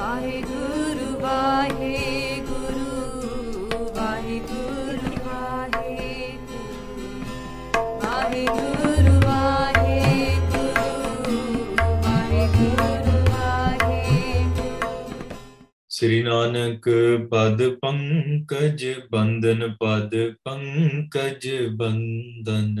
ਵਾਹਿਗੁਰੂ ਵਾਹਿਗੁਰੂ ਵਾਹਿਗੁਰੂ ਵਾਹਿਗੁਰੂ ਵਾਹਿਗੁਰੂ ਵਾਹਿਗੁਰੂ ਵਾਹਿਗੁਰੂ ਸ੍ਰੀ ਨਾਨਕ ਪਦ ਪੰਕਜ ਬੰਦਨ ਪਦ ਪੰਕਜ ਬੰਦਨ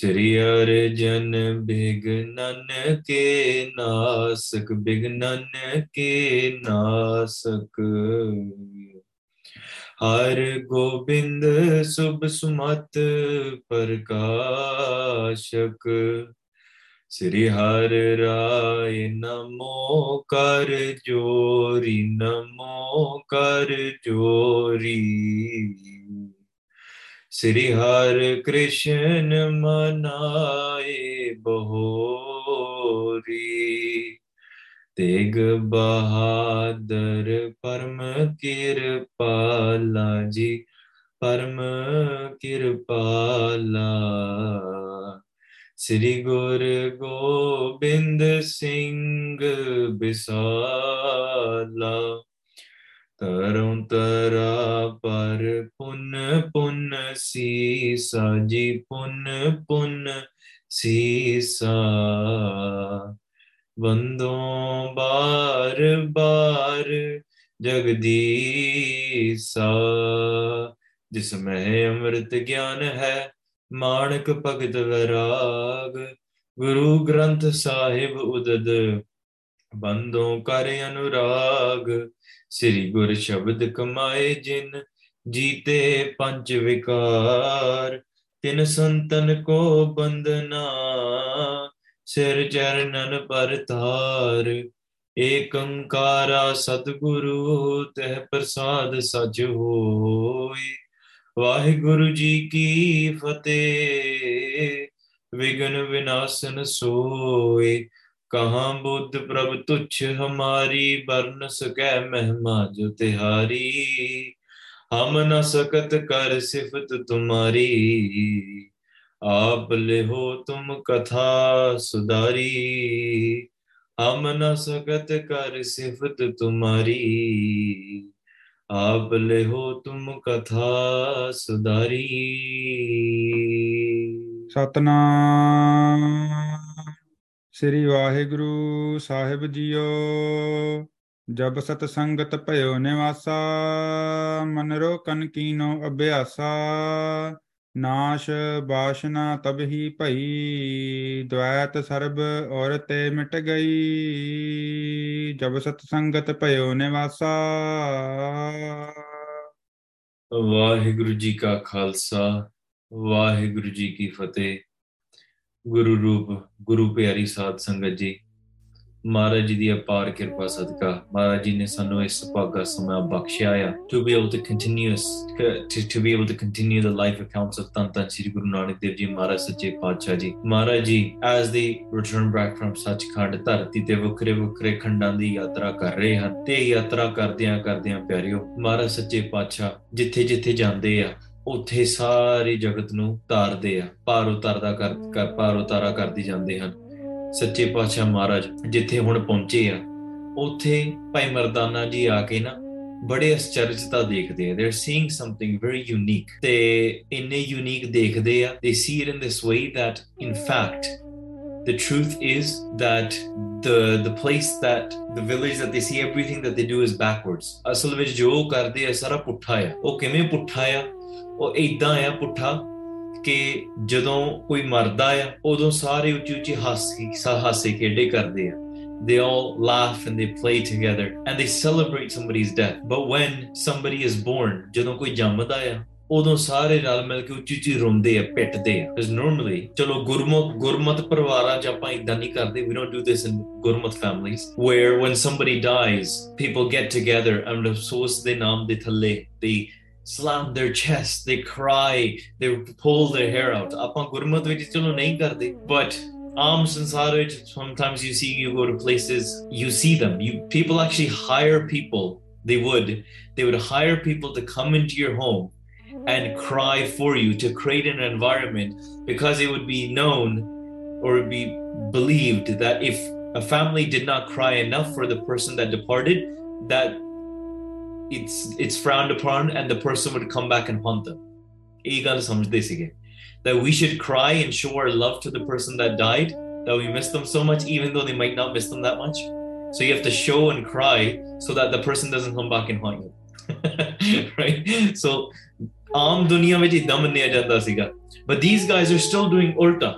श्री अर्जन विघ्नन के नासक, विघ्नन के नासक। हर गोविंद शुभ सुमत प्रकाशक। श्री हर राय नमो कर जोरी, नमो कर जोरी। ਸ੍ਰੀ ਹਰ ਕ੍ਰਿਸ਼ਨ ਮਨਾਏ ਬਹੋਰੀ। ਤੇਗ ਬਹਾਦਰ ਪਰਮ ਕਿਰਪਾਲਾ ਜੀ, ਪਰਮ ਕਿਰਪਾਲਾ। ਸ੍ਰੀ ਗੁਰ ਗੋਬਿੰਦ ਸਿੰਘ ਬਿਸਾਲਾ। ਤਰਉ ਤਰਾ ਪਰ ਪੁਨ ਪੁਨ ਸੀਸਾ, ਜੀ ਪੁਨ ਪੁਨ ਸੀਸਾ। ਵੰਦੋ ਬਾਰ ਬਾਰ ਜਗਦੀਸਾ, ਜਿਸ ਮੈਂ ਅੰਮ੍ਰਿਤ ਗਿਆਨ ਹੈ, ਮਾਣਕ ਭਗਤ ਵੈਰਾਗ। ਗੁਰੂ ਗ੍ਰੰਥ ਸਾਹਿਬ ਉਦਦ, ਬੰਦੋਂ ਕਰ ਅਨੁਰਾਗ। ਸ੍ਰੀ ਗੁਰ ਸ਼ਬਦ ਕਮਾਏ ਜਿਨ ਜੀਤੇ ਪੰਜ ਵਿਕਾਰ, ਤਿਨ ਸੰਤਨ ਕੋ ਬੰਦਨਾ ਸਿਰ ਚਰਨਨ ਪਰ ਧਾਰ, ਏਕੰਕਾਰਾ ਸਤਿਗੁਰੂ, ਤਹਿ ਪ੍ਰਸਾਦ ਸਚ ਹੋਈ ਵਾਹਿਗੁਰੂ ਜੀ ਕੀ ਫਤਿਹ ਵਿਗਨ ਵਿਨਾਸ਼ਨ ਸੋਏ। कहाँ बुद्ध प्रभ तुच्छ हमारी वर्ण सकै महिमा जो तिहारी। हम न सकत कर सिफत तुम्हारी, आप ले हो तुम कथा सुधारी। हम न सकत कर सिफत तुम्हारी, आप ले हो तुम कथा सुधारी। सतना ਸ੍ਰੀ ਵਾਹਿਗੁਰੂ ਸਾਹਿਬ ਜੀਓ, ਜਬ ਸਤ ਸੰਗਤ ਭਇਓ ਨਿਵਾਸਾ, ਮਨ ਰੋ ਕਨ ਕੀਨੋ ਅਭਿਆਸਾ, ਨਾਸ਼ ਬਾਸ਼ਨਾ ਤਬ ਹੀ ਭਈ ਦ્વੈਤ ਸਰਬ ਔਰ ਤੇ ਮਿਟ ਗਈ। ਜਬ ਸਤ ਸੰਗਤ ਭਇਓ ਨਿਵਾਸਾ। ਵਾਹਿਗੁਰੂ ਜੀ ਕਾ ਖਾਲਸਾ, ਵਾਹਿਗੁਰੂ ਜੀ ਕੀ ਫਤਿਹ। ਗੁਰੂ ਰੂਪ ਗੁਰੂ ਪਿਆਰੀ ਸਾਧ ਸੰਗਤ ਜੀ ਮਹਾਰਾਜ ਜੀ ਦੀ ਅਪਾਰ ਕਿਰਪਾ ਸਦਕਾ ਮਹਾਰਾਜ ਜੀ ਨੇ ਸਾਨੂੰ ਇਸ ਸੁਭਾਗਾ ਸਮਾਂ ਬਖਸ਼ਿਆ ਆ to be able to continue to, to be able to continue the life accounts of ਧੰਨ ਧੰਨ ਸ੍ਰੀ ਗੁਰੂ ਨਾਨਕ ਦੇਵ ਜੀ ਮਹਾਰਾਜ ਸੱਚੇ ਪਾਤਸ਼ਾਹ ਜੀ। ਮਹਾਰਾਜ ਜੀ as they return back from Sachkhand ਧਰਤੀ ਤੇ ਵੱਖਰੇ ਵੱਖਰੇ ਖੰਡਾਂ ਦੀ ਯਾਤਰਾ ਕਰ ਰਹੇ ਹਨ ਤੇ ਯਾਤਰਾ ਕਰਦਿਆਂ ਕਰਦਿਆਂ ਪਿਆਰਿਓ ਮਹਾਰਾਜ ਸੱਚੇ ਪਾਤਸ਼ਾਹ ਜਿੱਥੇ ਜਿੱਥੇ ਜਾਂਦੇ ਆ ਉੱਥੇ ਸਾਰੀ ਜਗਤ ਨੂੰ ਤਾਰਦੇ ਆ, ਭਾਰ ਉਤਾਰਦਾ ਕਰ, ਕਰ- ਭਾਰ ਉਤਾਰਾ ਕਰਦੀ ਜਾਂਦੇ ਹਨ। ਸੱਚੇ ਪਾਤਸ਼ਾਹ ਮਹਾਰਾਜ ਜਿੱਥੇ ਹੁਣ ਪਹੁੰਚੇ ਆ, ਉੱਥੇ ਭਾਈ ਮਰਦਾਨਾ ਜੀ ਆ ਕੇ ਨਾ ਬੜੇ ਅਚਰਜਤਾ ਦੇਖਦੇ ਆ they are seeing something very unique ਤੇ ਇੰਨੇ ਯੂਨੀਕ ਦੇਖਦੇ ਆ they see it in this way that, in fact, the truth is that the the place that, the village that they see everything that they do is backwards. ਅਸਲ ਵਿੱਚ ਜੋ ਕਰਦੇ ਆ, ਸਾਰਾ ਪੁੱਠਾ ਆ। ਉਹ ਕਿਵੇਂ ਪੁੱਠਾ ਆ? ਉਹ ਇਦਾਂ ਆ ਪੁੱਠਾ ਕਿ ਜਦੋਂ ਕੋਈ ਮਰਦਾ ਆ ਉਦੋਂ ਸਾਰੇ ਉੱਚੀ ਉੱਚੀ ਹਾਸੇ ਹਾਸੇ ਖੇਡੇ ਕਰਦੇ ਆ they all laugh and they play together and they celebrate somebody's death but when somebody is born ਜਦੋਂ ਕੋਈ ਜੰਮਦਾ ਆ ਉਦੋਂ ਸਾਰੇ ਰਲ ਮਿਲ ਕੇ ਉੱਚੀ ਉੱਚੀ ਰੋਂਦੇ ਆ ਪਿੱਟਦੇ ਆ because normally ਚਲੋ ਗੁਰਮਤ ਗੁਰਮਤ ਪਰਿਵਾਰਾਂ 'ਚ ਆਪਾਂ ਇਦਾਂ ਨਹੀਂ ਕਰਦੇ we don't do this in Gurmat families where when somebody dies people get together and ਅਫਸੋਸ ਦੇ ਨਾਮ ਦੇ ਥੱਲੇ they slam their chest, they cry, they pull their hair out. ਆਪਾਂ ਗੁਰਮਤ ਵਿੱਚ ਚਲੋ ਨਹੀਂ ਕਰਦੇ but ਆਮ ਸੰਸਾਰ ਵਿੱਚ sometimes you see you go to places you see them you people actually hire people they would they would hire people to come into your home and cry for you to create an environment because it would be known or be believed that if a family did not cry enough for the person that departed that it's it's frowned upon and the person would come back and haunt them ਇਹ ਗੱਲ ਸਮਝਦੇ ਸੀਗੇ that we should cry and show our love to the person that died that we miss them so much even though they might not miss them that much so you have to show and cry so that the person doesn't come back and haunt you right so ਆਮ ਦੁਨੀਆ ਵਿੱਚ ਇਦਾਂ ਮੰਨਿਆ ਜਾਂਦਾ ਸੀਗਾ but these guys are still doing ulta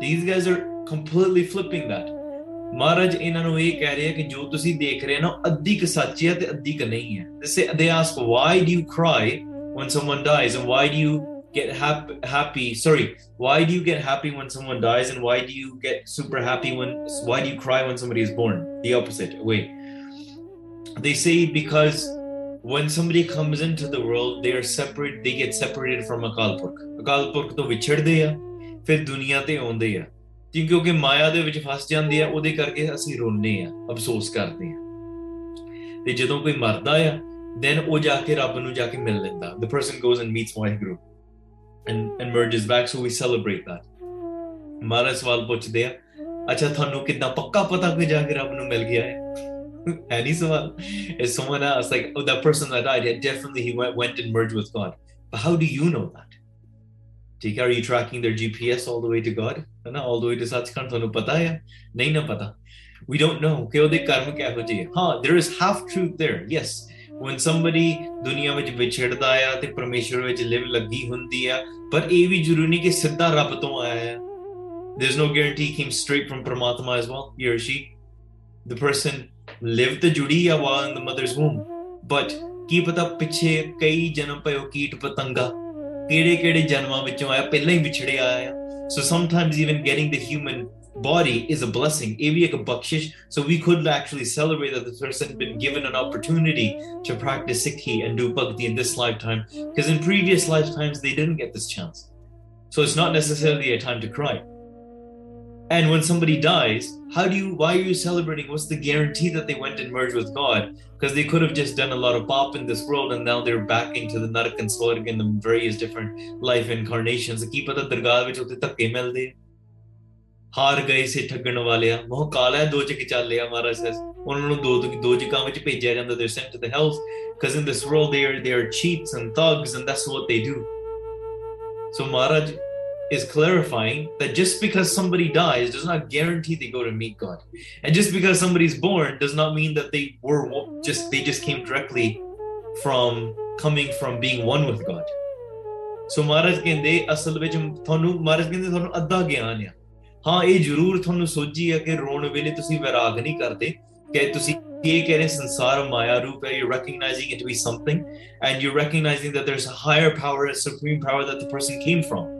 these guys are completely flipping that ਮਹਾਰਾਜ ਇਹਨਾਂ ਨੂੰ ਇਹ ਕਹਿ ਰਿਹਾ ਕਿ ਜੋ ਤੁਸੀਂ ਦੇਖ ਰਹੇ ਹੋ ਨਾ ਅੱਧੀ ਕ ਸੱਚ ਹੈ ਤੇ ਅੱਧੀ ਕ ਨਹੀਂ ਹੈ they say they ask why do you cry when someone dies and why do you get happy happy sorry why do you get happy when someone dies and why do you get super happy when why do you cry when somebody is born the opposite way they say because when somebody comes into the world they are separate they get separated from akal purkh akal purkh ਤੋਂ ਵਿਛੜਦੇ ਆ ਫਿਰ ਦੁਨੀਆ ਤੇ ਆਉਂਦੇ ਆ ਕਿ ਕਿਉਂਕਿ ਮਾਇਆ ਦੇ ਵਿੱਚ ਫਸ ਜਾਂਦੇ ਆ ਉਹਦੇ ਕਰਕੇ ਅਸੀਂ ਰੋਂਦੇ ਆ ਅਫਸੋਸ ਕਰਦੇ ਆ ਤੇ ਜਦੋਂ ਕੋਈ ਮਰਦਾ ਆ then ਉਹ ਜਾ ਕੇ ਰੱਬ ਨੂੰ ਜਾ ਕੇ ਮਿਲ ਲੈਂਦਾ the person goes and meets Waheguru and and merges back so we celebrate that ਮਹਾਰਾਜ ਸਵਾਲ ਪੁੱਛਦੇ ਆ ਅੱਛਾ ਤੁਹਾਨੂੰ ਕਿੱਦਾਂ ਪੱਕਾ ਪਤਾ ਕਿ ਜਾ ਕੇ ਰੱਬ ਨੂੰ ਮਿਲ ਗਿਆ ਹੈ ਹੈ ਨਹੀਂ ਸਵਾਲ if someone else like oh that person that died yeah, definitely he went, went and merged with God but how do you know that ਠੀਕ ਹੈ are you tracking their GPS all the way to God ਹੈ ਨਾ all the way to Sachkhand ਤੁਹਾਨੂੰ ਪਤਾ ਹੈ ਨਹੀਂ ਨਾ ਪਤਾ we don't know ਕਿ ਉਹਦੇ ਕਰਮ ਕਿਹੋ ਜਿਹੇ ਹਾਂ there is half truth there yes when somebody ਦੁਨੀਆ ਵਿੱਚ ਵਿਛੜਦਾ ਆ ਤੇ ਪਰਮੇਸ਼ਵਰ ਵਿੱਚ ਲਿਵ ਲੱਗੀ ਹੁੰਦੀ ਆ ਪਰ ਇਹ ਵੀ ਜ਼ਰੂਰੀ ਨਹੀਂ ਕਿ ਸਿੱਧਾ ਰੱਬ ਤੋਂ ਆਇਆ ਹੈ there's no guarantee he came straight from Paramatma as well he or she the person lived the ਜੁੜੀ ਆ while in the mother's womb but ਕੀ ਪਤਾ ਪਿੱਛੇ ਕਈ ਜਨਮ ਪਇਓ ਕੀਟ ਪਤੰਗਾ ਕਿਹੜੇ ਕਿਹੜੇ ਜਨਮਾਂ ਵਿੱਚੋਂ ਆਇਆ ਪਹਿਲਾਂ ਹੀ ਵਿਛੜਿਆ ਆਇਆ So sometimes even getting the human body is a blessing. So we could actually celebrate that this person been given an opportunity to practice Sikhi and do bhakti in this lifetime, because in previous lifetimes they didn't get this chance. So it's not necessarily a time to cry. And when somebody dies, how do you why are you celebrating? What's the guarantee that they went and merged with God? Because they could have just done a lot of pap in this world and now they're back into the Naraka and swarg and the various different life incarnations. ਕੀ ਪਤਾ ਦਰਗਾਹ ਵਿੱਚ ਉੱਤੇ ਧੱਕੇ ਮਿਲਦੇ ਹਾਰ ਗਏ ਸੇ ਠੱਗਣ ਵਾਲਿਆ ਮੋਹ ਕਾਲਾ ਦੋ ਚੱਕ ਚੱਲਿਆ ਮਹਾਰਾਜ ਸੈਸ ਉਹਨਾਂ ਨੂੰ ਦੋ ਦੋ ਚੱਕਾਂ ਵਿੱਚ they're sent to the hells because in this world they are they are cheats and thugs and that's what they do so maharaj is clarifying that just because somebody dies does not guarantee they go to meet God. And just because somebody's born does not mean that they were just they just came directly from coming from being one with God. ਸੋ ਮਹਾਰਾਜ ਕਹਿੰਦੇ ਅਸਲ ਵਿੱਚ ਤੁਹਾਨੂੰ ਮਹਾਰਾਜ ਕਹਿੰਦੇ ਤੁਹਾਨੂੰ ਅੱਧਾ ਗਿਆਨ ਆ ਹਾਂ ਇਹ ਜ਼ਰੂਰ ਤੁਹਾਨੂੰ ਸੋਝੀ ਹੈ ਕਿ ਰੋਣ ਵੇਲੇ ਤੁਸੀਂ ਵਿਰਾਗ ਨਹੀਂ ਕਰਦੇ ਕਿ ਤੁਸੀਂ ਇਹ ਕਹਿ ਰਹੇ ਸੰਸਾਰ ਮਾਇਆ ਰੂਪ ਹੈ you're recognizing it to be something and you're recognizing that there's a higher power a supreme power that the person came from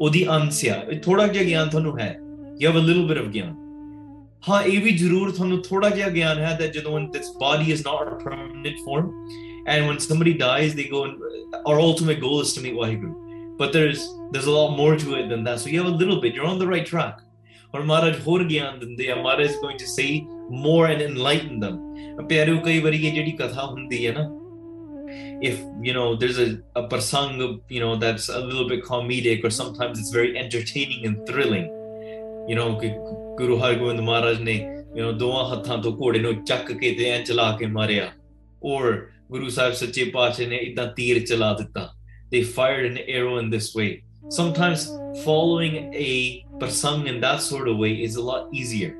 ਉਹਦੀ ਅੰਸ਼ ਆ ਥੋੜਾ ਜਿਹਾ ਗਿਆਨ ਤੁਹਾਨੂੰ ਹੈ you have a little bit of ਗਿਆਨ ਹਾਂ ਇਹ ਵੀ ਜ਼ਰੂਰ ਤੁਹਾਨੂੰ ਥੋੜਾ ਜਿਹਾ ਗਿਆਨ ਹੈ that ਜਦੋਂ this body is not a permanent form and when somebody dies they go and our ultimate goal is to meet Waheguru but there's there's a lot more to it than that so you have a little bit you're on the right track ਔਰ ਮਹਾਰਾਜ ਹੋਰ ਗਿਆਨ ਦਿੰਦੇ ਆ ਮਹਾਰਾਜ is going to say more and enlighten them ਪਿਆਰਿਓ ਕਈ ਵਾਰੀ ਇਹ ਜਿਹੜੀ ਕਥਾ ਹੁੰਦੀ ਹੈ ਨਾ if you know there's a, a prasang you know that's a little bit comedic or sometimes it's very entertaining and thrilling you know ਕਿ ਗੁਰੂ ਹਰਗੋਬਿੰਦ ਮਹਾਰਾਜ ਨੇ you know ਦੋਵਾਂ ਹੱਥਾਂ ਤੋਂ ਘੋੜੇ ਨੂੰ ਚੱਕ ਕੇ ਤੇ ਐ ਚਲਾ ਕੇ ਮਾਰਿਆ or ਗੁਰੂ ਸਾਹਿਬ ਸੱਚੇ ਪਾਤਸ਼ਾਹ ਨੇ ਇਦਾਂ ਤੀਰ ਚਲਾ ਦਿੱਤਾ they fired an arrow in this way sometimes following a prasang in that sort of way is a lot easier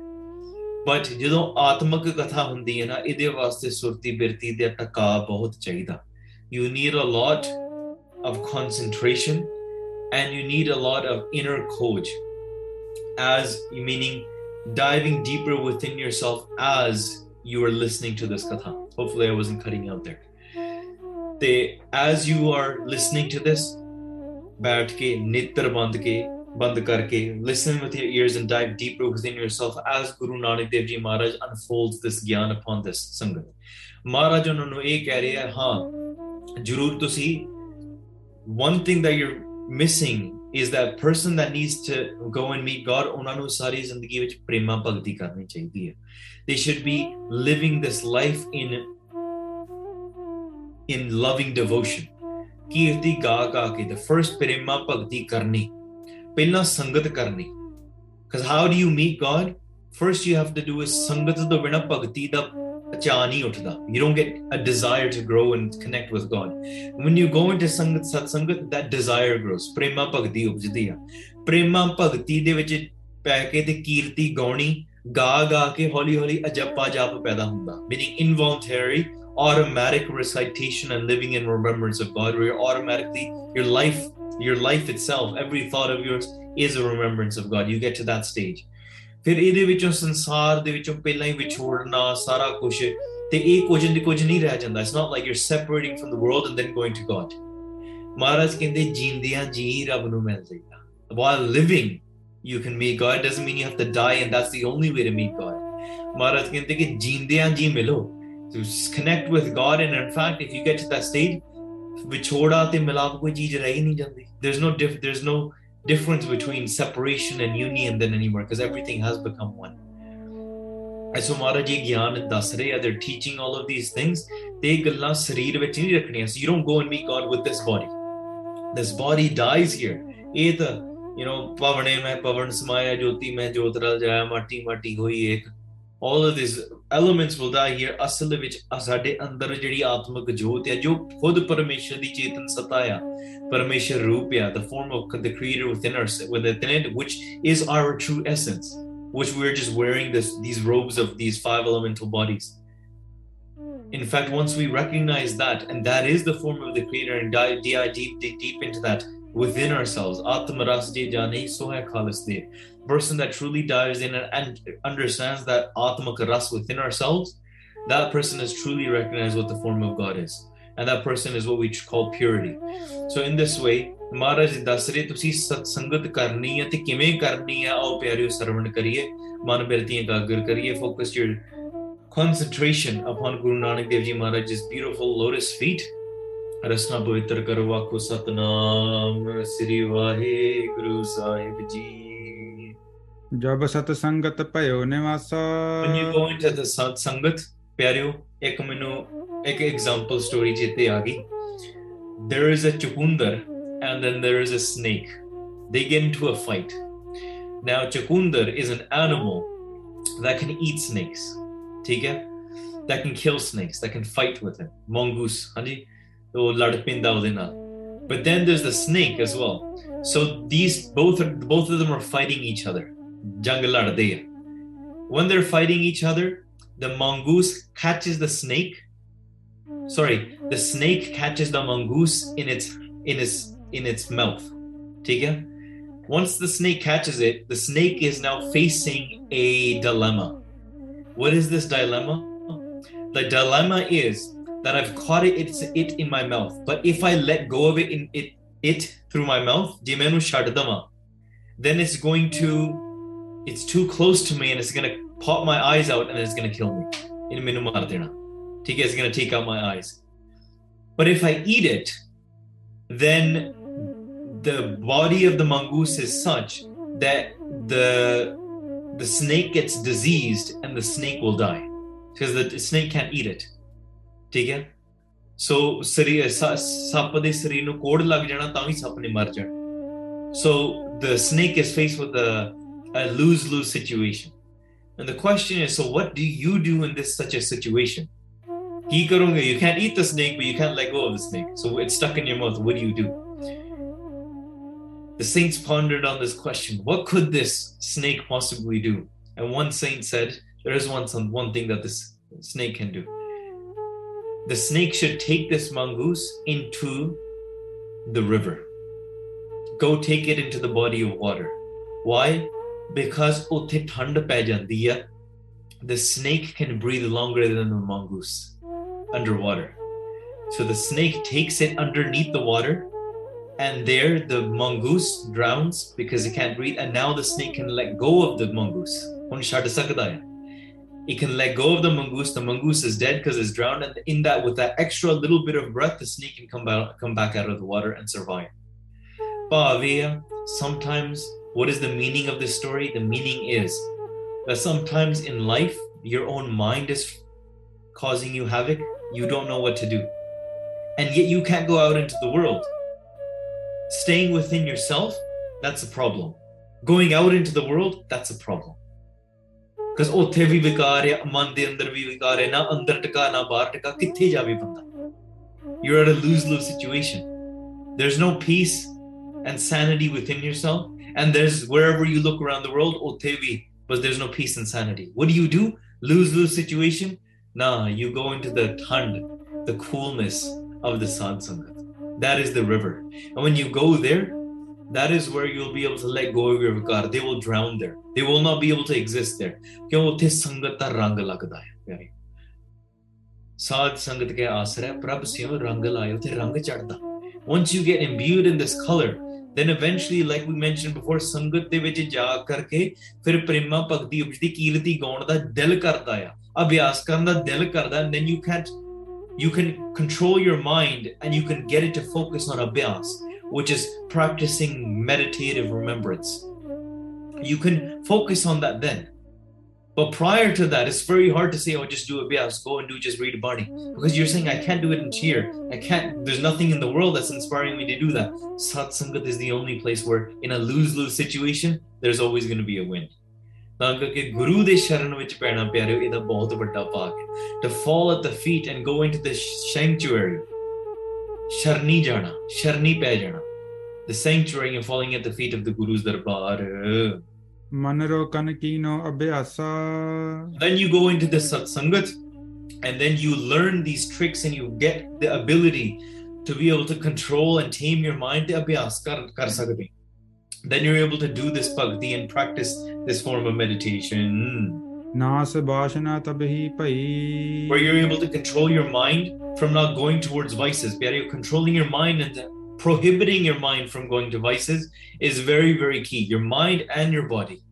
but ਜਦੋਂ ਆਤਮਿਕ ਕਥਾ ਹੁੰਦੀ ਹੈ ਨਾ ਇਹਦੇ ਵਾਸਤੇ ਸੁਰਤੀ ਬਿਰਤੀ ਦੇ ਟਕਾ ਬਹੁਤ ਚਾਹੀਦਾ you need a lot of concentration and you need a lot of inner coach as meaning diving deeper within yourself as you are listening to this katha hopefully i wasn't cutting out there they as you are listening to this ਬੈਠ ਕੇ ਨੇਤਰ ਬੰਦ ਕੇ ਬੰਦ ਕਰਕੇ listen with your ears and dive deeper within yourself as Guru Nanak Dev Ji Maharaj unfolds this gyan upon this ਸੰਗਤ ਮਹਾਰਾਜ ਉਹਨਾਂ ਨੂੰ ਇਹ ਕਹਿ ਰਿਹਾ ਹਾਂ ਜ਼ਰੂਰ ਤੁਸੀਂ one thing that you're missing is that person that needs to go and meet God ਉਹਨਾਂ ਨੂੰ ਸਾਰੀ ਜ਼ਿੰਦਗੀ ਵਿੱਚ ਪ੍ਰੇਮਾ ਭਗਤੀ ਕਰਨੀ ਚਾਹੀਦੀ ਹੈ they should be living this life in in loving devotion ਕੀਰਤੀ ਗਾ ਗਾ ਕੇ the first ਪ੍ਰੇਮਾ ਭਗਤੀ ਕਰਨੀ ਪਹਿਲਾਂ ਸੰਗਤ ਕਰਨੀ because how do you meet God first you have to do is ਸੰਗਤ ਤੋਂ ਬਿਨਾ ਭਗਤੀ ਦਾ ਚਾਹ ਨਹੀਂ ਉੱਠਦਾ you don't get a desire to grow and connect with God when you go into ਸੰਗਤ ਸਤ ਸੰਗਤ that desire grows ਪ੍ਰੇਮਾ ਭਗਤੀ ਉਪਜਦੀ ਆ ਪ੍ਰੇਮਾ ਭਗਤੀ ਦੇ ਵਿੱਚ ਪੈ ਕੇ ਤੇ ਕੀਰਤੀ ਗਾਉਣੀ ਗਾ ਗਾ ਕੇ ਹੌਲੀ ਹੌਲੀ ਅਜੱਪਾ ਜਾਪ ਪੈਦਾ ਹੁੰਦਾ meaning involuntary automatic recitation and living in remembrance of God where you're automatically your life your life itself, every thought of yours is a remembrance of God. You get to that stage. ਫਿਰ ਇਹਦੇ ਵਿੱਚੋਂ ਸੰਸਾਰ ਦੇ ਵਿੱਚੋਂ ਪਹਿਲਾਂ ਹੀ ਵਿਛੋੜਨਾ ਸਾਰਾ ਕੁਝ ਤੇ ਇਹ ਕੁਝ ਦੀ ਕੁਝ ਨਹੀਂ ਰਹਿ ਜਾਂਦਾ it's not like you separating from the world and then going to God Maharaj ਕਹਿੰਦੇ ਜੀਂਦਿਆਂ ਜੀ ਰੱਬ ਨੂੰ ਮਿਲ ਜਾਈਦਾ while living you can meet god. Doesn't mean you have to die and that's the only way to meet god. ਮਹਾਰਾਜ ਕਹਿੰਦੇ ਕਿ ਜੀਂਦਿਆਂ ਜੀ ਮਿਲੋ to connect with god and in fact if you get to that stage ਵਿਛੋੜਾ ਤੇ ਮਿਲਾਪ ਕੋਈ ਚੀਜ਼ ਰਹਿ ਹੀ ਨਹੀਂ ਜਾਂਦੀ there's no diff there's no difference between separation and union than anymore because everything has become one. ਐਸੋ Maharaj ji ਗਿਆਨ ਦੱਸ ਰਹੇ ਆ they're teaching all of these things ਤੇ ਇਹ ਗੱਲਾਂ ਸਰੀਰ ਵਿੱਚ ਨਹੀਂ ਰੱਖਣੀਆਂ so you don't go and meet God with this body this body dies here ਇਹ ਤਾਂ you know ਪਵਨੇ ਮੈਂ ਪਵਨ ਸਮਾਇਆ ਜੋਤੀ ਮੈਂ ਜੋਤ ਰਲ ਜਾਇਆ ਮਾਟੀ ਮਾਟੀ ਹੋਈ ਇੱਕ all of these elements will die here ਅਸਲ ਦੇ ਵਿੱਚ ਸਾਡੇ ਅੰਦਰ ਜਿਹੜੀ ਆਤਮਿਕ ਜੋਤ ਹੈ ਜੋ ਖੁਦ ਪਰਮੇਸ਼ਰ ਦੀ ਚੇਤਨ ਸਤਾ ਆ ਪਰਮੇਸ਼ਰ ਰੂਪ ਆ the form of the creator within us within it which is our true essence which we're just wearing this these robes of these five elemental bodies in fact once we recognize that and that is the form of the creator and dive deep, deep, deep into that within ourselves atmaras je jane so hai khalis de person that truly dives in and understands that atmak ras within ourselves that person has truly recognized what the form of god is and that person is what we call purity so in this way ਮਹਾਰਾਜ ਦੱਸ ਰਹੇ ਤੁਸੀਂ ਸਤ ਸੰਗਤ ਕਰਨੀ ਹੈ ਤੇ ਕਿਵੇਂ ਕਰਨੀ ਹੈ ਆਓ ਪਿਆਰਿਓ ਸਰਵਣ ਕਰੀਏ ਮਨ ਬਿਰਤੀਆਂ ਇਕਾਗਰ ਕਰੀਏ focus your concentration upon Guru Nanak Dev Ji Maharaj's beautiful lotus feet ਰਸਨਾ ਪਵਿੱਤਰ ਕਰੋ ਆਖੋ ਸਤਨਾਮ ਸ੍ਰੀ ਵਾਹਿਗੁਰੂ ਸਾਹਿਬ ਜੀ ਜਬ ਸਤ ਸੰਗਤ ਭਇਓ ਨਿਵਾਸਾ when you go into the ਸਤ ਸੰਗਤ ਪਿਆਰਿਓ ਇੱਕ ਮੈਨੂੰ ਇੱਕ ਐਗਜ਼ਾਮਪਲ ਸਟੋਰੀ ਚੇਤੇ ਆ ਗਈ there is a chukundar and then there is a snake they get into a fight now chukundar is an animal that can eat snakes ਠੀਕ ਹੈ that can kill snakes that can fight with it mongoose ਹਾਂਜੀ ਉਹ ਲੜ ਪੈਂਦਾ ਉਹਦੇ ਨਾਲ but then there's the snake as well so these both are both of them are fighting each other जंग लड़ते when they're fighting each other, the mongoose catches the snake. Sorry, the snake catches the mongoose in its in its in its mouth. Tika. Once the snake catches it, the snake is now facing a dilemma. What is this dilemma? The dilemma is that I've caught it, it's it in my mouth. But if I let go of it in it it through my mouth, dimenu shardama, then it's going to it's too close to me and it's going to pop my eyes out and it's going to kill me in ਮੈਨੂੰ ਮਾਰ ਦੇਣਾ ਠੀਕ ਹੈ it's going to take out my eyes but if i eat it then the body of the mongoose is such that the the snake gets diseased and the snake will die because the snake can't eat it ਠੀਕ ਹੈ ਸੋ ਸਰੀਰ ਸੱਪ ਦੇ ਸਰੀਰ ਨੂੰ ਕੋੜ ਲੱਗ ਜਾਣਾ ਤਾਂ ਵੀ ਸੱਪ ਨੇ ਮਰ ਜਾਣਾ so the snake is faced with a lose lose situation. And the question is so, what do you do in this such a situation? Kikarunga, you can't eat the snake, but you can't let go of the snake. So it's stuck in your mouth. What do you do? The saints pondered on this question what could this snake possibly do? And one saint said, There is one, one thing that this snake can do. The snake should take this mongoose into the river. Go take it into the body of water. Why? because ਉੱਥੇ ਠੰਡ ਪੈ ਜਾਂਦੀ ਆ the snake can breathe longer than the mongoose underwater so the snake takes it underneath the water and there the mongoose drowns because it can't breathe and now the snake can let go of the mongoose ਹੁਣ ਛੱਡ ਸਕਦਾ ਹੈ it can let go of the mongoose. The mongoose is dead because it's drowned, and in that, with that extra little bit of breath, the snake can come out, come back out of the water and survive. Bhavia, sometimes, what is the meaning of this story? The meaning is that sometimes in life, your own mind is causing you havoc. You don't know what to do, and yet you can't go out into the world. Staying within yourself, that's a problem. Going out into the world, that's a problem. Because ਉੱਥੇ ਵੀ ਵਿਕਾਰ ਹੈ ਮਨ ਦੇ ਅੰਦਰ ਵੀ ਵਿਕਾਰ ਹੈ ਨਾ ਅੰਦਰ ਟਿਕਾ ਨਾ ਬਾਹਰ ਟਿਕਾ ਕਿੱਥੇ ਜਾਵੇ ਬੰਦਾ you're at a lose-lose situation there's no peace and sanity within yourself And there's wherever you look around the world, oh, otevi, but there's no peace and sanity. What do you do? Lose lose situation? Nah, you go into the Tund, the coolness of the satsangat. That is the river. And when you go there, that is where you'll be able to let go of your vikar. They will drown there. They will not be able to exist there. once you get imbued in this color then eventually like we mentioned before ਸੰਗਤ ਦੇ ਵਿੱਚ ਜਾ ਕਰਕੇ ਫਿਰ ਪ੍ਰੇਮਾ ਭਗਤੀ ਉਪਜਦੀ ਕੀਰਤੀ ਗਾਉਣ ਦਾ ਦਿਲ ਕਰਦਾ ਆ ਅਭਿਆਸ ਕਰਨ ਦਾ ਦਿਲ ਕਰਦਾ and then you can't you can control your mind and you can get it to focus on abhyas which is practicing meditative remembrance you can focus on that then But prior to that, it's very hard to say, oh, just do a just go and do just read a Bani. Because you're saying, I can't do it in cheer. I can't, there's nothing in the world that's inspiring me to do that. Satsangat is the only place where, in a lose lose situation, there's always going to be a win. To fall at the feet and go into the sanctuary. ਵੱਡਾ jana, ਹੈ to fall at the feet and go into the sanctuary ਸ਼ਰਨੀ ਜਾਣਾ ਸ਼ਰਨੀ ਪੈ ਜਾਣਾ Manaro Kanakino Abhyasa. Then you go into the Satsangat and then you learn these tricks and you get the ability to be able to control and tame your mind. Kar. Then you're able to do this bhakti and practice this form of meditation. Where you're able to control your mind from not going towards vices. You're controlling your mind and prohibiting your mind from going to vices is very, very key. Your mind and your body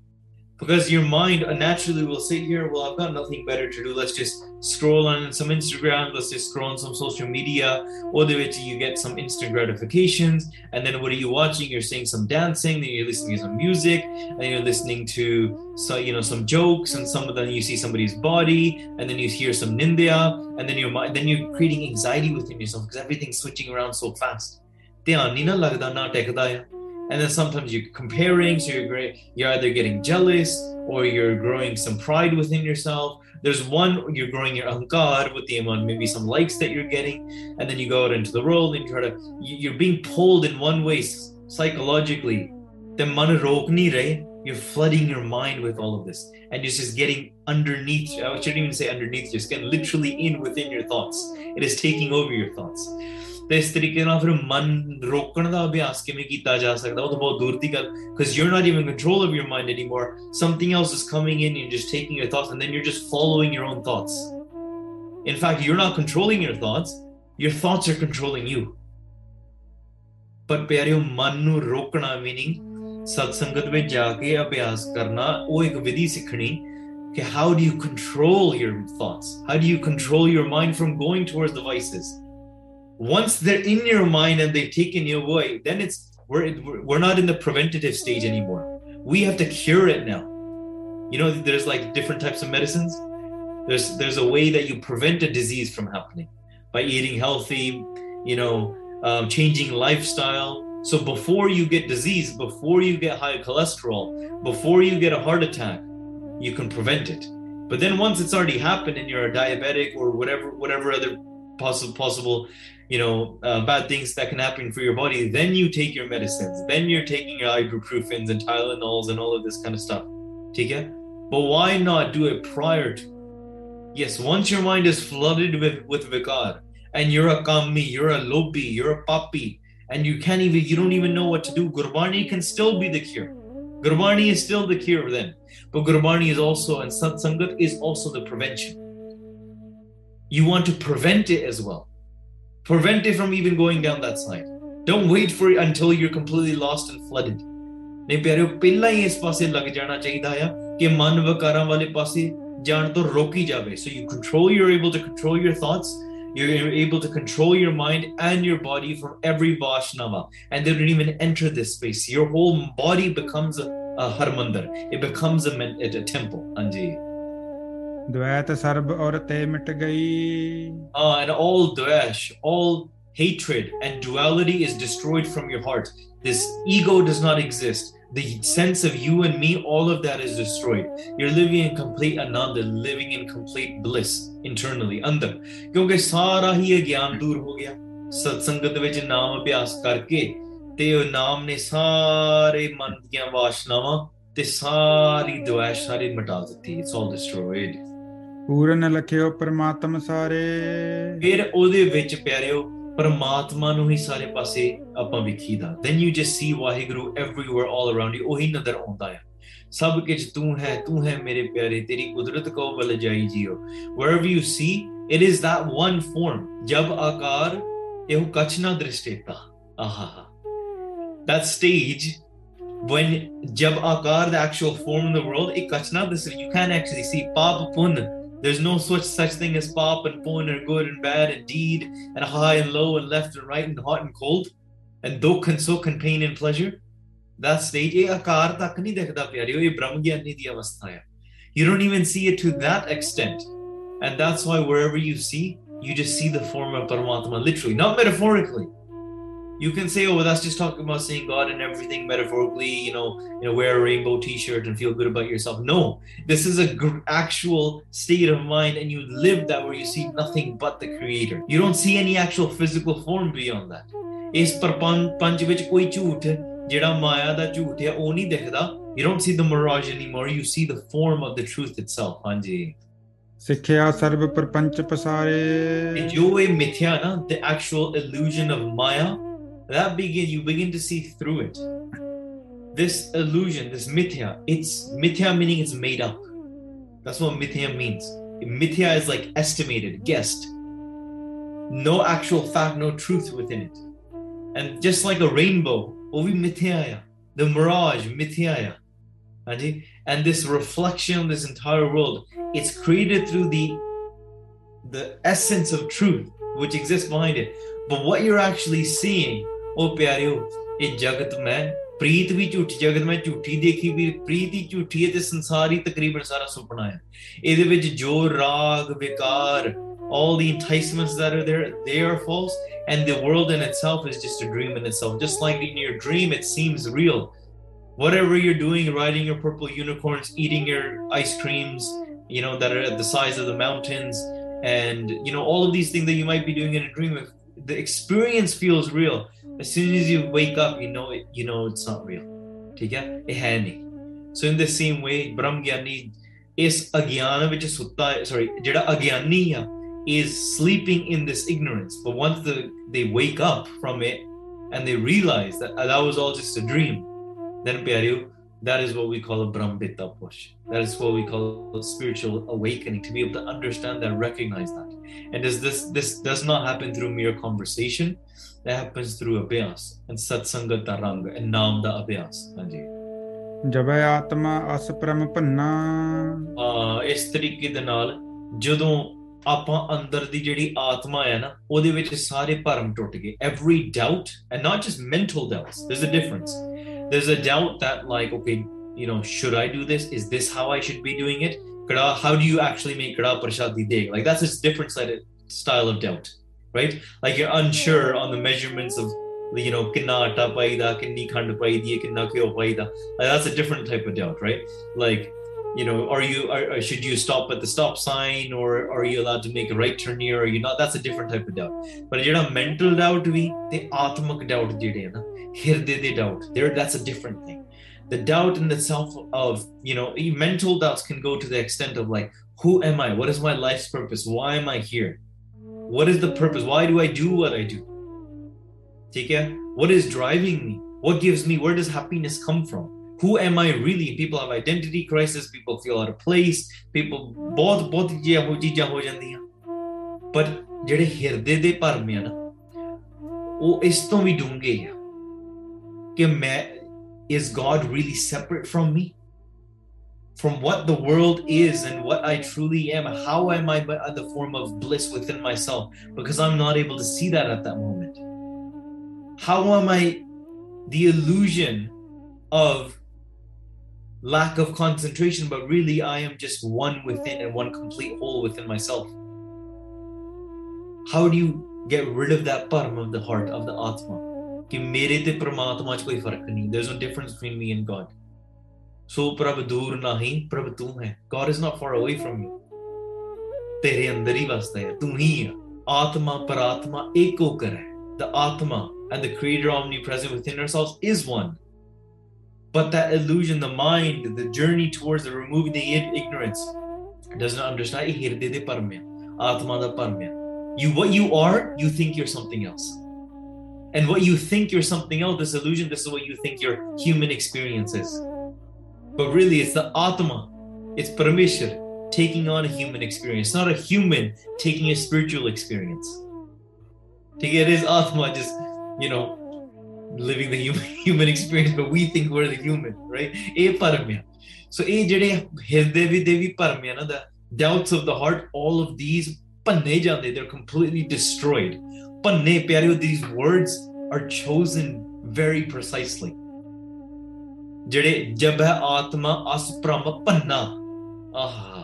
because your mind naturally will sit here well i've got nothing better to do let's just scroll on some instagram let's just scroll on some social media or the way you get some instant gratifications and then what are you watching you're seeing some dancing then you're listening to some music and you're listening to so you know some jokes and some of them you see somebody's body and then you hear some nindya and then your mind then you're creating anxiety within yourself because everything's switching around so fast ਧਿਆਨ ਨਹੀਂ ਨਾ ਲੱਗਦਾ ਨਾ ਟਿਕਦਾ ਆ and then sometimes you're comparing so you're great you're either getting jealous or you're growing some pride within yourself. There's one you're growing your ahankar with the amount maybe some likes that you're getting and then you go out into the world and you try to you- you're being pulled in one way psychologically. The man rok nahi you're flooding your mind with all of this. And it's just getting underneath i shouldn't even say underneath just getting literally in within your thoughts. It is taking over your thoughts ਤੇ ਇਸ ਤਰੀਕੇ ਨਾਲ ਫਿਰ ਮਨ ਰੋਕਣ ਦਾ ਅਭਿਆਸ ਕਿਵੇਂ ਕੀਤਾ ਜਾ ਸਕਦਾ ਉਹ ਤਾਂ ਬਹੁਤ ਦੂਰ ਦੀ ਗੱਲ because you're not even in control of your mind anymore something else is coming in you're just taking your thoughts and then you're just following your own thoughts in fact you're not controlling your thoughts your thoughts are controlling you ਪਰ ਪਿਆਰਿਓ ਮਨ ਨੂੰ ਰੋਕਣਾ meaning ਸਤ ਸੰਗਤ ਵਿੱਚ ਜਾ ਕੇ ਅਭਿਆਸ ਕਰਨਾ ਉਹ ਇੱਕ ਵਿਧੀ ਸਿੱਖਣੀ ਕਿ how do you control your thoughts how do you control your mind from going towards the vices Once they're in your mind and they've taken you away then it's we're, we're not in the preventative stage anymore. We have to cure it now. You know there's like different types of medicines. There's there's a way that you prevent a disease from happening by eating healthy you know um, changing lifestyle. So before you get disease before you get high cholesterol before you get a heart attack you can prevent it. But then once it's already happened and you're a diabetic or whatever whatever other possible possible you know uh, bad things that can happen for your body then you take your medicines. Then you're taking your ibuprofens and tylenols and all of this kind of stuff. Take it but why not do it prior to? Yes once your mind is flooded with with vikar and you're a kammi you're a lopi you're a papi and you can't even you don't even know what to do gurbani can still be the cure. Gurbani is still the cure then. But gurbani is also and satsangat is also the prevention. You want to prevent it as well prevent it from even going down that side don't wait for it until you're completely lost and flooded ਨਹੀਂ ਪਿਆਰਿਓ ਪਹਿਲਾਂ ਹੀ ਇਸ ਪਾਸੇ ਲੱਗ ਜਾਣਾ ਚਾਹੀਦਾ ਆ ਕਿ ਮਨ ਵਿਕਾਰਾਂ ਵਾਲੇ ਪਾਸੇ ਜਾਣ ਤੋਂ ਰੋਕੀ ਜਾਵੇ so you control you're able to control your thoughts you're able to control your mind and your body from every Vaishnava and they don't even enter this space your whole body becomes a, a harmandir it becomes a, men- a temple Anji. द्वैत सर्व और ते and all dvesh all hatred and duality is destroyed from your heart. This ego does not exist. The sense of you and me all of that is destroyed. You're living in complete ananda living in complete bliss internally. Andar kyunki sara hi ye dur ho gaya. Satsangat vich naam abhyas karke. ਤੇ ਉਹ ਨਾਮ ਨੇ ਸਾਰੇ ਮਨ ਦੀਆਂ ਵਾਸ਼ਨਾਵਾਂ ਤੇ ਸਾਰੀ ਦੁਆਸ਼ ਸਾਰੀ ਮਿਟਾ ਦਿੱਤੀ ਇਟਸ ਆਲ ਡਿਸਟਰੋਇਡ ਪੂਰਨ ਲਖਿਓ ਪਰਮਾਤਮ ਸਾਰੇ ਫਿਰ ਉਹਦੇ ਵਿੱਚ ਪਿਆਰਿਓ ਪਰਮਾਤਮਾ ਨੂੰ ਹੀ ਸਾਰੇ ਪਾਸੇ ਆਪਾਂ ਵਿਖੀਦਾ then you just see Waheguru everywhere all around you ਉਹੀ ਨਜ਼ਰ ਆਉਂਦਾ ਹੈ ਸਭ ਕੁਝ ਤੂੰ ਹੈ ਤੂੰ ਹੈ ਮੇਰੇ ਪਿਆਰੇ ਤੇਰੀ ਕੁਦਰਤ ਕੋ ਬਲ ਜਾਈ ਜੀਓ wherever you see it is that one form ਜਬ ਆਕਾਰ ਇਹੋ ਕਛ ਨਾ ਦ੍ਰਿਸ਼ਟੇਤਾ ਆਹਾ that stage when jab akar the actual form in the world it kach na this you can't actually see pap pun There's no such such thing as pap and porn and good and bad and deed and high and low and left and right and hot and cold and dukh and sukh and pain and pleasure. That state, You don't even see it to that extent. And that's why wherever you see, you just see the form of Paramatma literally, not metaphorically you can say oh well, that's just talking about seeing god and everything metaphorically you know you know wear a rainbow t-shirt and feel good about yourself no this is a gr- actual state of mind and you live that where you see nothing but the creator you don't see any actual physical form beyond that ਇਸ ਪਰਪੰ- ਪੰਜ ਵਿੱਚ ਕੋਈ ਝੂਠ ਜਿਹੜਾ ਮਾਇਆ ਦਾ ਝੂਠ ਹੈ ਉਹ ਨਹੀਂ ਦਿਖਦਾ you don't see the mirage anymore you see the form of the truth itself ਹਾਂਜੀ ਸਿੱਖਿਆ ਸਰਬ ਪਰਪੰਚ ਤੇ ਪਸਾਰੇ ਜੋ ਇਹ ਮਿਥਿਆ ਨਾ the actual illusion of maya that begin you begin to see through it. This illusion this mithya it's mithya meaning it's made up. That's what mithya means. Mithya is like estimated guessed. No actual fact no truth within it. And just like a rainbow ovi mithya the mirage mithya and this reflection of this entire world it's created through the the essence of truth which exists behind it. But what you're actually seeing oh ਪਿਆਰਿਓ ਇਹ ਜਗਤ ਮੈਂ ਪ੍ਰੀਤ ਵੀ ਝੂਠੀ ਜਗਤ ਮੈਂ ਝੂਠੀ ਦੇਖੀ ਵੀ ਪ੍ਰੀਤ ਹੀ ਝੂਠੀ ਹੈ ਤੇ ਸੰਸਾਰ ਹੀ ਤਕਰੀਬਨ ਸਾਰਾ ਸੁਪਨਾ ਹੈ ਇਹਦੇ ਵਿੱਚ ਜੋ ਰਾਗ ਵਿਕਾਰ all the enticements that are there they are false and the world in itself is just a dream in itself just like in your dream it seems real whatever you're doing riding your purple unicorns eating your ice creams you know that are the size of the mountains and you know all of these things that you might be doing in a dream if the experience feels real as soon as you wake up you know it you know it's not real ਠੀਕ ਹੈ ਇਹ ਹੈ ਨਹੀਂ so in the same way ਬ੍ਰਹਮ ਗਿਆਨੀ ਇਸ ਅਗਿਆਨ ਵਿੱਚ ਸੁੱਤਾ sorry ਜਿਹੜਾ ਅਗਿਆਨੀ ਆ is sleeping in this ignorance but once the, they wake up from it and they realize that that was all just a dream then pyareo that is what we call a brahmvita push that is what we call a spiritual awakening to be able to understand that recognize that and does this this does not happen through mere conversation That happens through abhyas and satsangat tarang and naam da abhyas ਹਾਂਜੀ ਜਬੈ ਆਤਮਾ ਅਸ ਪ੍ਰਮ ਭੰਨਾ ਅਹ ਇਸ ਤਰੀਕੇ ਦੇ ਨਾਲ ਜਦੋਂ ਆਪਾਂ ਅੰਦਰ ਦੀ ਜਿਹੜੀ ਆਤਮਾ ਹੈ ਨਾ ਉਹਦੇ ਵਿੱਚ ਸਾਰੇ ਭਰਮ ਟੁੱਟ ਗਏ every doubt and not just mental doubts there's a difference there's a doubt that like okay you know should i do this is this how i should be doing it kada how do you actually make kada prashadi deg like that's a different side of, style of doubt right? Like you're unsure on the measurements of you know, kinna atta paida, kinni khand paidi, kinna kyo paida. That's a different type of doubt, right? Like, you know, are you, are, should you stop at the stop sign or are you allowed to make a right turn here? Or you not? That's a different type of doubt. But you're mental doubt, we, the atmak doubt, hirde de doubt. There, that's a different thing. The doubt in the self of, you know, mental doubts can go to the extent of like, who am I? What is my life's purpose? Why am I here? what is the purpose why do i do what i do take care what is driving me what gives me where does happiness come from who am I really? People have identity crisis, people feel out of place, people ਬਹੁਤ ਬਹੁਤ ਜਿਹੋ ਚੀਜ਼ਾਂ ਹੋ ਜਾਂਦੀਆਂ ਪਰ ਜਿਹੜੇ ਹਿਰਦੇ ਦੇ ਭਰਮ ਆ ਨਾ ਉਹ ਇਸ ਤੋਂ ਵੀ ਡੂੰਘੇ ਆ ਕਿ ਮੈਂ is God really separate from me? from what the world is and what I mm. truly am. How am I at the form of bliss within myself? Because I'm not able to see that at that moment. How am I the illusion of lack of concentration, but really I am just one within and one complete whole within myself? How do you get rid of that param of the heart, of the Atma? There's no difference between me and God. ਸੋ ਪ੍ਰਭ ਦੂਰ ਨਹੀਂ ਪ੍ਰਭ तू है. God is not far away from you तेरे अंदर ही बसता है. तू ही है. आत्मा ਪਰਾਤਮਾ ਏਕੋ ਕਰ ਹੈ the Atma and the Creator omnipresent within ourselves is one. But that illusion, the mind, the journey towards the removing the ignorance does not understand. You what you are, you think you're something else. And what you think you're something else, this illusion, this is what you think your human experience is. But really, it's the Atma, it's Parameshwar taking on a human experience, it's not a human taking a spiritual experience. It is Atma just, you know, living the human, human experience, but we think we're the human, right? A Paramya. So, a jade hirdevi devi paramya, the doubts of the heart, all of these, they're completely destroyed panne pyareo these words are chosen very precisely ਜਿਹੜੇ ਜਬ ਹੈ ਆਤਮਾ ਅਸ ਭ੍ਰਮ ਪੰਨਾ ਆਹ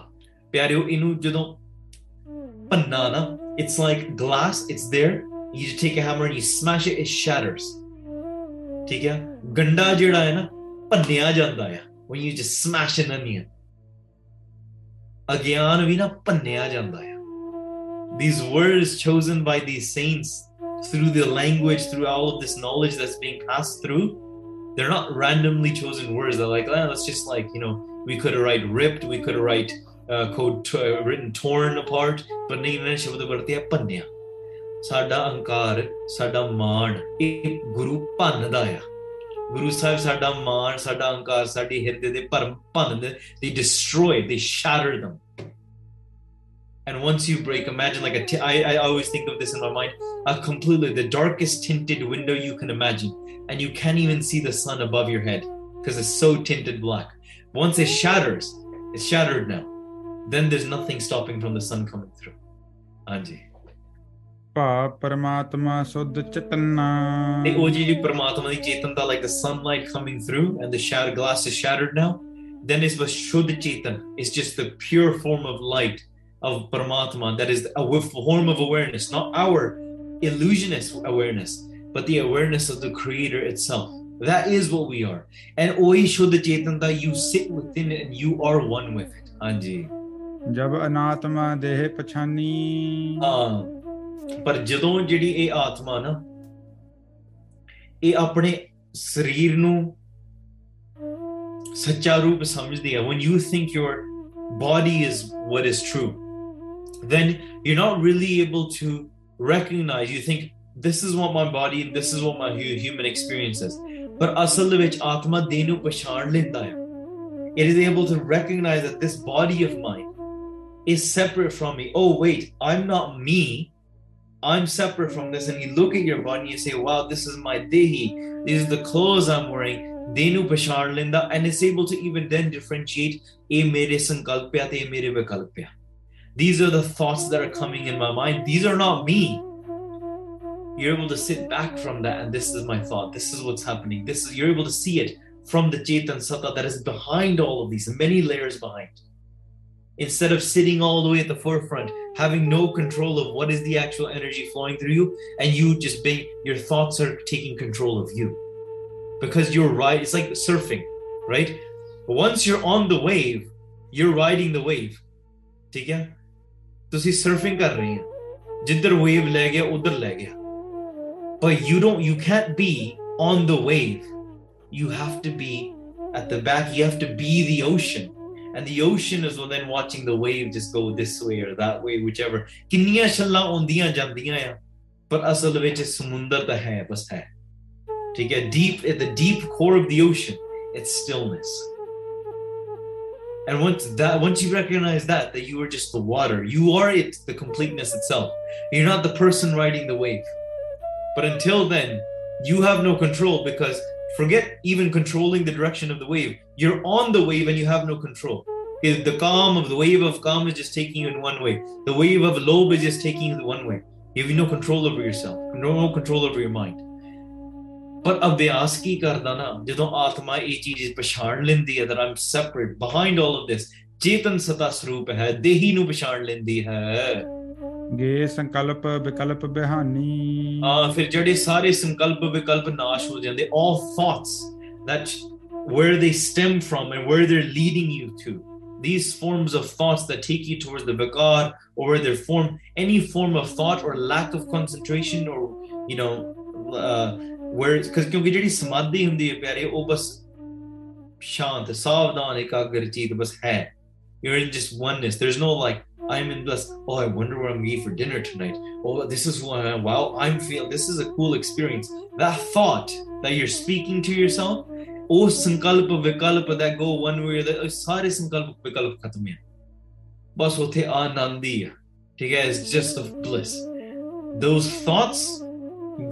ਪਿਆਰਿਓ ਇਹਨੂੰ ਜਦੋਂ ਪੰਨਾ ਨਾ it's like glass it's there you just take a hammer and you smash it it shatters ਠੀਕ ਹੈ ਗੰਡਾ ਜਿਹੜਾ ਹੈ ਨਾ ਭੰਨਿਆ ਜਾਂਦਾ ਹੈ when you just smash an onion ਅਗਿਆਨ ਵੀ ਨਾ ਭੰਨਿਆ ਜਾਂਦਾ ਹੈ these words chosen by these saints through the language, through all of this knowledge that's being passed through, they're not randomly chosen words. They're like, oh, let's just like, you know, we could write ripped, we could write uh, code t- uh, written torn apart, but ਨਹੀਂ ਇਹਨਾਂ ਸ਼ਬਦ ਵਰਤੇ ਆ ਭੰਨਿਆ ਸਾਡਾ ਅਹੰਕਾਰ ਸਾਡਾ ਮਾਣ ਇਹ ਗੁਰੂ ਭੰਨਦਾ ਆ ਗੁਰੂ ਸਾਹਿਬ ਸਾਡਾ ਮਾਣ ਸਾਡਾ ਅਹੰਕਾਰ ਸਾਡੀ ਹਿਰਦੇ ਦੇ ਭਰਮ ਭੰਨਦੇ they destroy they shatter them And once you break, imagine like a. T- I, I always think of this in my mind a completely the darkest tinted window you can imagine. And you can't even see the sun above your head because it's so tinted black. Once it shatters, it's shattered now. Then there's nothing stopping from the sun coming through. Anji. Paramatma like the sunlight coming through and the shattered glass is shattered now. Then it's was It's just the pure form of light of Paramatma, that is a form of awareness, not our illusionist awareness, but the awareness of the Creator itself. That is what we are. And Oi Shuddha Chaitanya, you sit within it and you are one with it. Anji. ਜਬ ਅਨਾਤਮਾ ਦੇਹ ਪਛਾਨੀ ਹਾਂ ਪਰ ਜਦੋਂ ਜਿਹੜੀ ਇਹ ਆਤਮਾ ਨਾ ਇਹ ਆਪਣੇ ਸਰੀਰ ਨੂੰ ਸੱਚਾ ਰੂਪ ਸਮਝਦੀ ਹੈ when you think your body is what is true then you're not really able to recognize. You think this is what my body, this is what my human experience is. But asal vich atma denu pashar It is able to recognize that this body of mine is separate from me. Oh wait, I'm not me. I'm separate from this. And you look at your body and you say, wow, this is my dehi. These are the clothes I'm wearing. Denu pashar linda. And it's able to even then differentiate a mere sankalpya te mere vikalpya. These are the thoughts that are coming in my mind. These are not me. You're able to sit back from that, and this is my thought. This is what's happening. This is you're able to see it from the Chetan Satta that is behind all of these, many layers behind. Instead of sitting all the way at the forefront, having no control of what is the actual energy flowing through you, and you just being your thoughts are taking control of you. Because you're right, it's like surfing, right? Once you're on the wave, you're riding the wave. ठीक ਤੁਸੀਂ surfing ਕਰ ਰਹੇ ਹੋ ਜਿੱਧਰ wave ਲੈ ਗਿਆ ਉਧਰ ਲੈ ਗਿਆ but you don't you can't be on the wave you have to be at the back you have to be the ocean and the ocean is then watching the wave just go this way or that way whichever ਕਿੰਨੀਆਂ ਛੱਲਾਂ ਆਉਂਦੀਆਂ ਜਾਂਦੀਆਂ ਆ ਪਰ ਅਸਲ ਵਿੱਚ ਸਮੁੰਦਰ ਤਾਂ ਹੈ ਬਸ ਹੈ ਠੀਕ ਹੈ deep at the deep core of the ocean it's stillness and once that once you recognize that that you are just the water you are it the completeness itself you're not the person riding the wave but until then you have no control because forget even controlling the direction of the wave. You're on the wave and you have no control. The calm of the wave of calm is just taking you in one way. The wave of lobe is just taking you in one way. You have no control over yourself, no control over your mind. ਪਰ ਅਭਿਆਸ ਕੀ ਕਰਦਾ ਨਾ ਜਦੋਂ ਆਤਮਾ ਇਹ ਚੀਜ਼ ਪਛਾਣ ਲੈਂਦੀ ਹੈ that I'm separate behind all of this ਚੇਤਨ ਸਤਾ ਸਰੂਪ ਹੈ ਦੇਹੀ ਨੂੰ ਪਛਾਣ ਲੈਂਦੀ ਹੈ ਗੇ ਸੰਕਲਪ ਵਿਕਲਪ ਬਿਹਾਨੀ ਆ ਫਿਰ ਜਿਹੜੇ ਸਾਰੇ ਸੰਕਲਪ ਵਿਕਲਪ ਨਾਸ਼ ਹੋ ਜਾਂਦੇ all thoughts that where they stem from and where they're leading you to these forms of thoughts that take you towards the vikar or where they form any form of thought or lack of concentration or you know uh, where because ਕਿਉਂਕਿ ਜਿਹੜੀ ਸਮਾਧੀ ਹੁੰਦੀ ਹੈ ਪਿਆਰੇ ਉਹ ਬਸ ਸ਼ਾਂਤ ਸਾਵਧਾਨ ਇਕਾਗਰਚਿਤ ਬਸ ਹੈ you're in just oneness there's no like I'm in bliss. Oh, I wonder what I'm gonna eat for dinner tonight. Oh, this is who I am. Wow, I'm feeling this is a cool experience. That thought that you're speaking to yourself, oh sankalpa vikalpa that go one way or the other, ਸਾਰੇ ਸੰਕਲਪ ਵਿਕਲਪ ਖਤਮ ਹੈ ਬਸ ਉਥੇ ਆਨੰਦ ਹੀ ਹੈ ਠੀਕ ਹੈ it's just of bliss those thoughts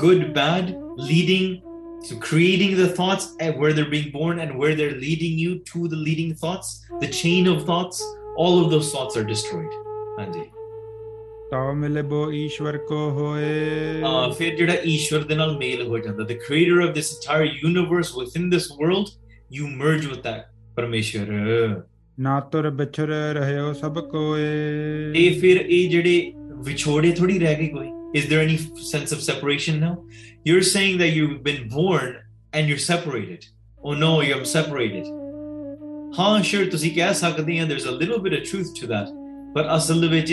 good bad leading to creating the thoughts and where they're being born and where they're leading you to the leading thoughts the chain of thoughts all of those thoughts are destroyed ਹਾਂਜੀ ਤਉ ਮਿਲਬੋ ਈਸ਼ਵਰ ਕੋ ਹੋਏ uh, ਫਿਰ ਜਿਹੜਾ ਈਸ਼ਵਰ ਦੇ ਨਾਲ ਮੇਲ ਹੋ ਜਾਂਦਾ the creator of this entire universe within this world you merge with that ਪਰਮੇਸ਼ਰ ਨਾ ਤੁਰ ਵਿਛੜ ਰਹਿਓ ਸਭ ਕੋਏ ਇਹ ਫਿਰ ਇਹ ਜਿਹੜੇ ਵਿਛੋੜੇ ਥੋੜੀ ਰਹਿ ਗਏ ਕੋਈ is there any sense of separation now you're saying that you've been born and you're separated oh no you're separated ਹਾਂ sure ਤੁਸੀਂ ਕਹਿ ਸਕਦੇ ਆ there's a little bit of truth to that but ਅਸਲ ਦੇ ਵਿੱਚ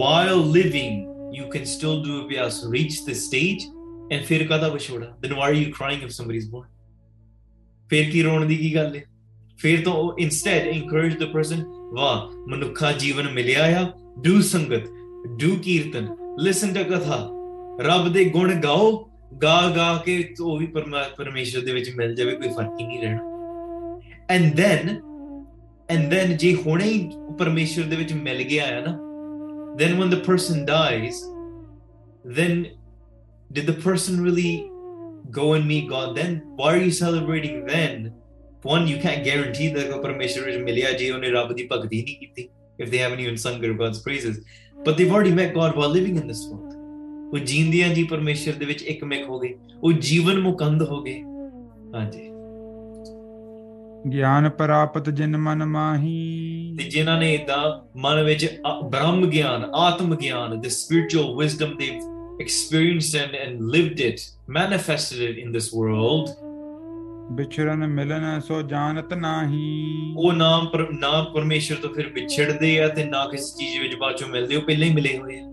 while living you can still do abhyas reach this stage and ਫਿਰ ਕਾਦਾ ਵਿਛੋੜਾ then why are you crying if somebody's born ਫਿਰ ਕੀ ਰੋਣ ਦੀ ਕੀ ਗੱਲ ਹੈ ਫਿਰ ਤਾਂ ਉਹ instead encourage the person ਵਾਹ ਮਨੁੱਖਾ ਜੀਵਨ ਮਿਲਿਆ ਆ do ਸੰਗਤ do ਕੀਰਤਨ listen to ਕਥਾ ਰੱਬ ਦੇ ਗੁਣ ਗਾਓ ਗਾ ਗਾ ਕੇ ਉਹ ਵੀ ਪਰਮਾ- ਪਰਮੇਸ਼ਰ ਦੇ ਵਿੱਚ ਮਿਲ ਜਾਵੇ ਕੋਈ ਫਰਕ ਹੀ ਨਹੀਂ ਰਹਿਣਾ and then and then ਜੇ ਹੁਣੇ ਹੀ ਪਰਮੇਸ਼ਰ ਦੇ ਵਿੱਚ ਮਿਲ ਗਿਆ ਆ ਨਾ then when the person dies then did the person really go and meet god then why are you celebrating then one you can't guarantee that ਪਰਮੇਸ਼ਰ ਵਿੱਚ ਮਿਲਿਆ ਜੇ ਉਹਨੇ ਰੱਬ ਦੀ ਭਗਤੀ ਨਹੀਂ ਕੀਤੀ if they haven't even sung their god's praises but they've already met god while living in this world ਉਹ ਜੀਂਦਿਆਂ ਜੀ ਪਰਮੇਸ਼ਰ ਦੇ ਵਿੱਚ ਇੱਕ ਮਿਕ ਹੋ ਗਏ ਉਹ ਜੀਵਨ ਮੁਕੰਦ ਹੋ ਗਏ। ਹਾਂਜੀ। ਗਿਆਨ ਪ੍ਰਾਪਤ ਜਿਨ ਮਨ ਮਾਹੀ। ਤੇ ਜਿਨ੍ਹਾਂ ਨੇ ਇਦਾਂ ਮਨ ਵਿੱਚ ਬ੍ਰਹਮ ਗਿਆਨ ਆਤਮ ਗਿਆਨ the spiritual wisdom they've experienced and, and lived it manifested it in this world ਵਿਛੜਨ ਮਿਲਨ ਸੋ ਜਾਣਤ ਨਾਹੀ। ਉਹ ਨਾਮ ਨਾਮ ਪਰਮੇਸ਼ਰ ਤੋਂ ਫਿਰ ਵਿਛੜਦੇ ਆ ਤੇ ਨਾ ਕਿਸੇ ਚੀਜ਼ ਵਿੱਚ ਬਾਅਦ ਚੋਂ ਮਿਲਦੇ ਉਹ ਪਹਿਲਾਂ ਹੀ ਮਿਲੇ ਹੋਏ ਆ।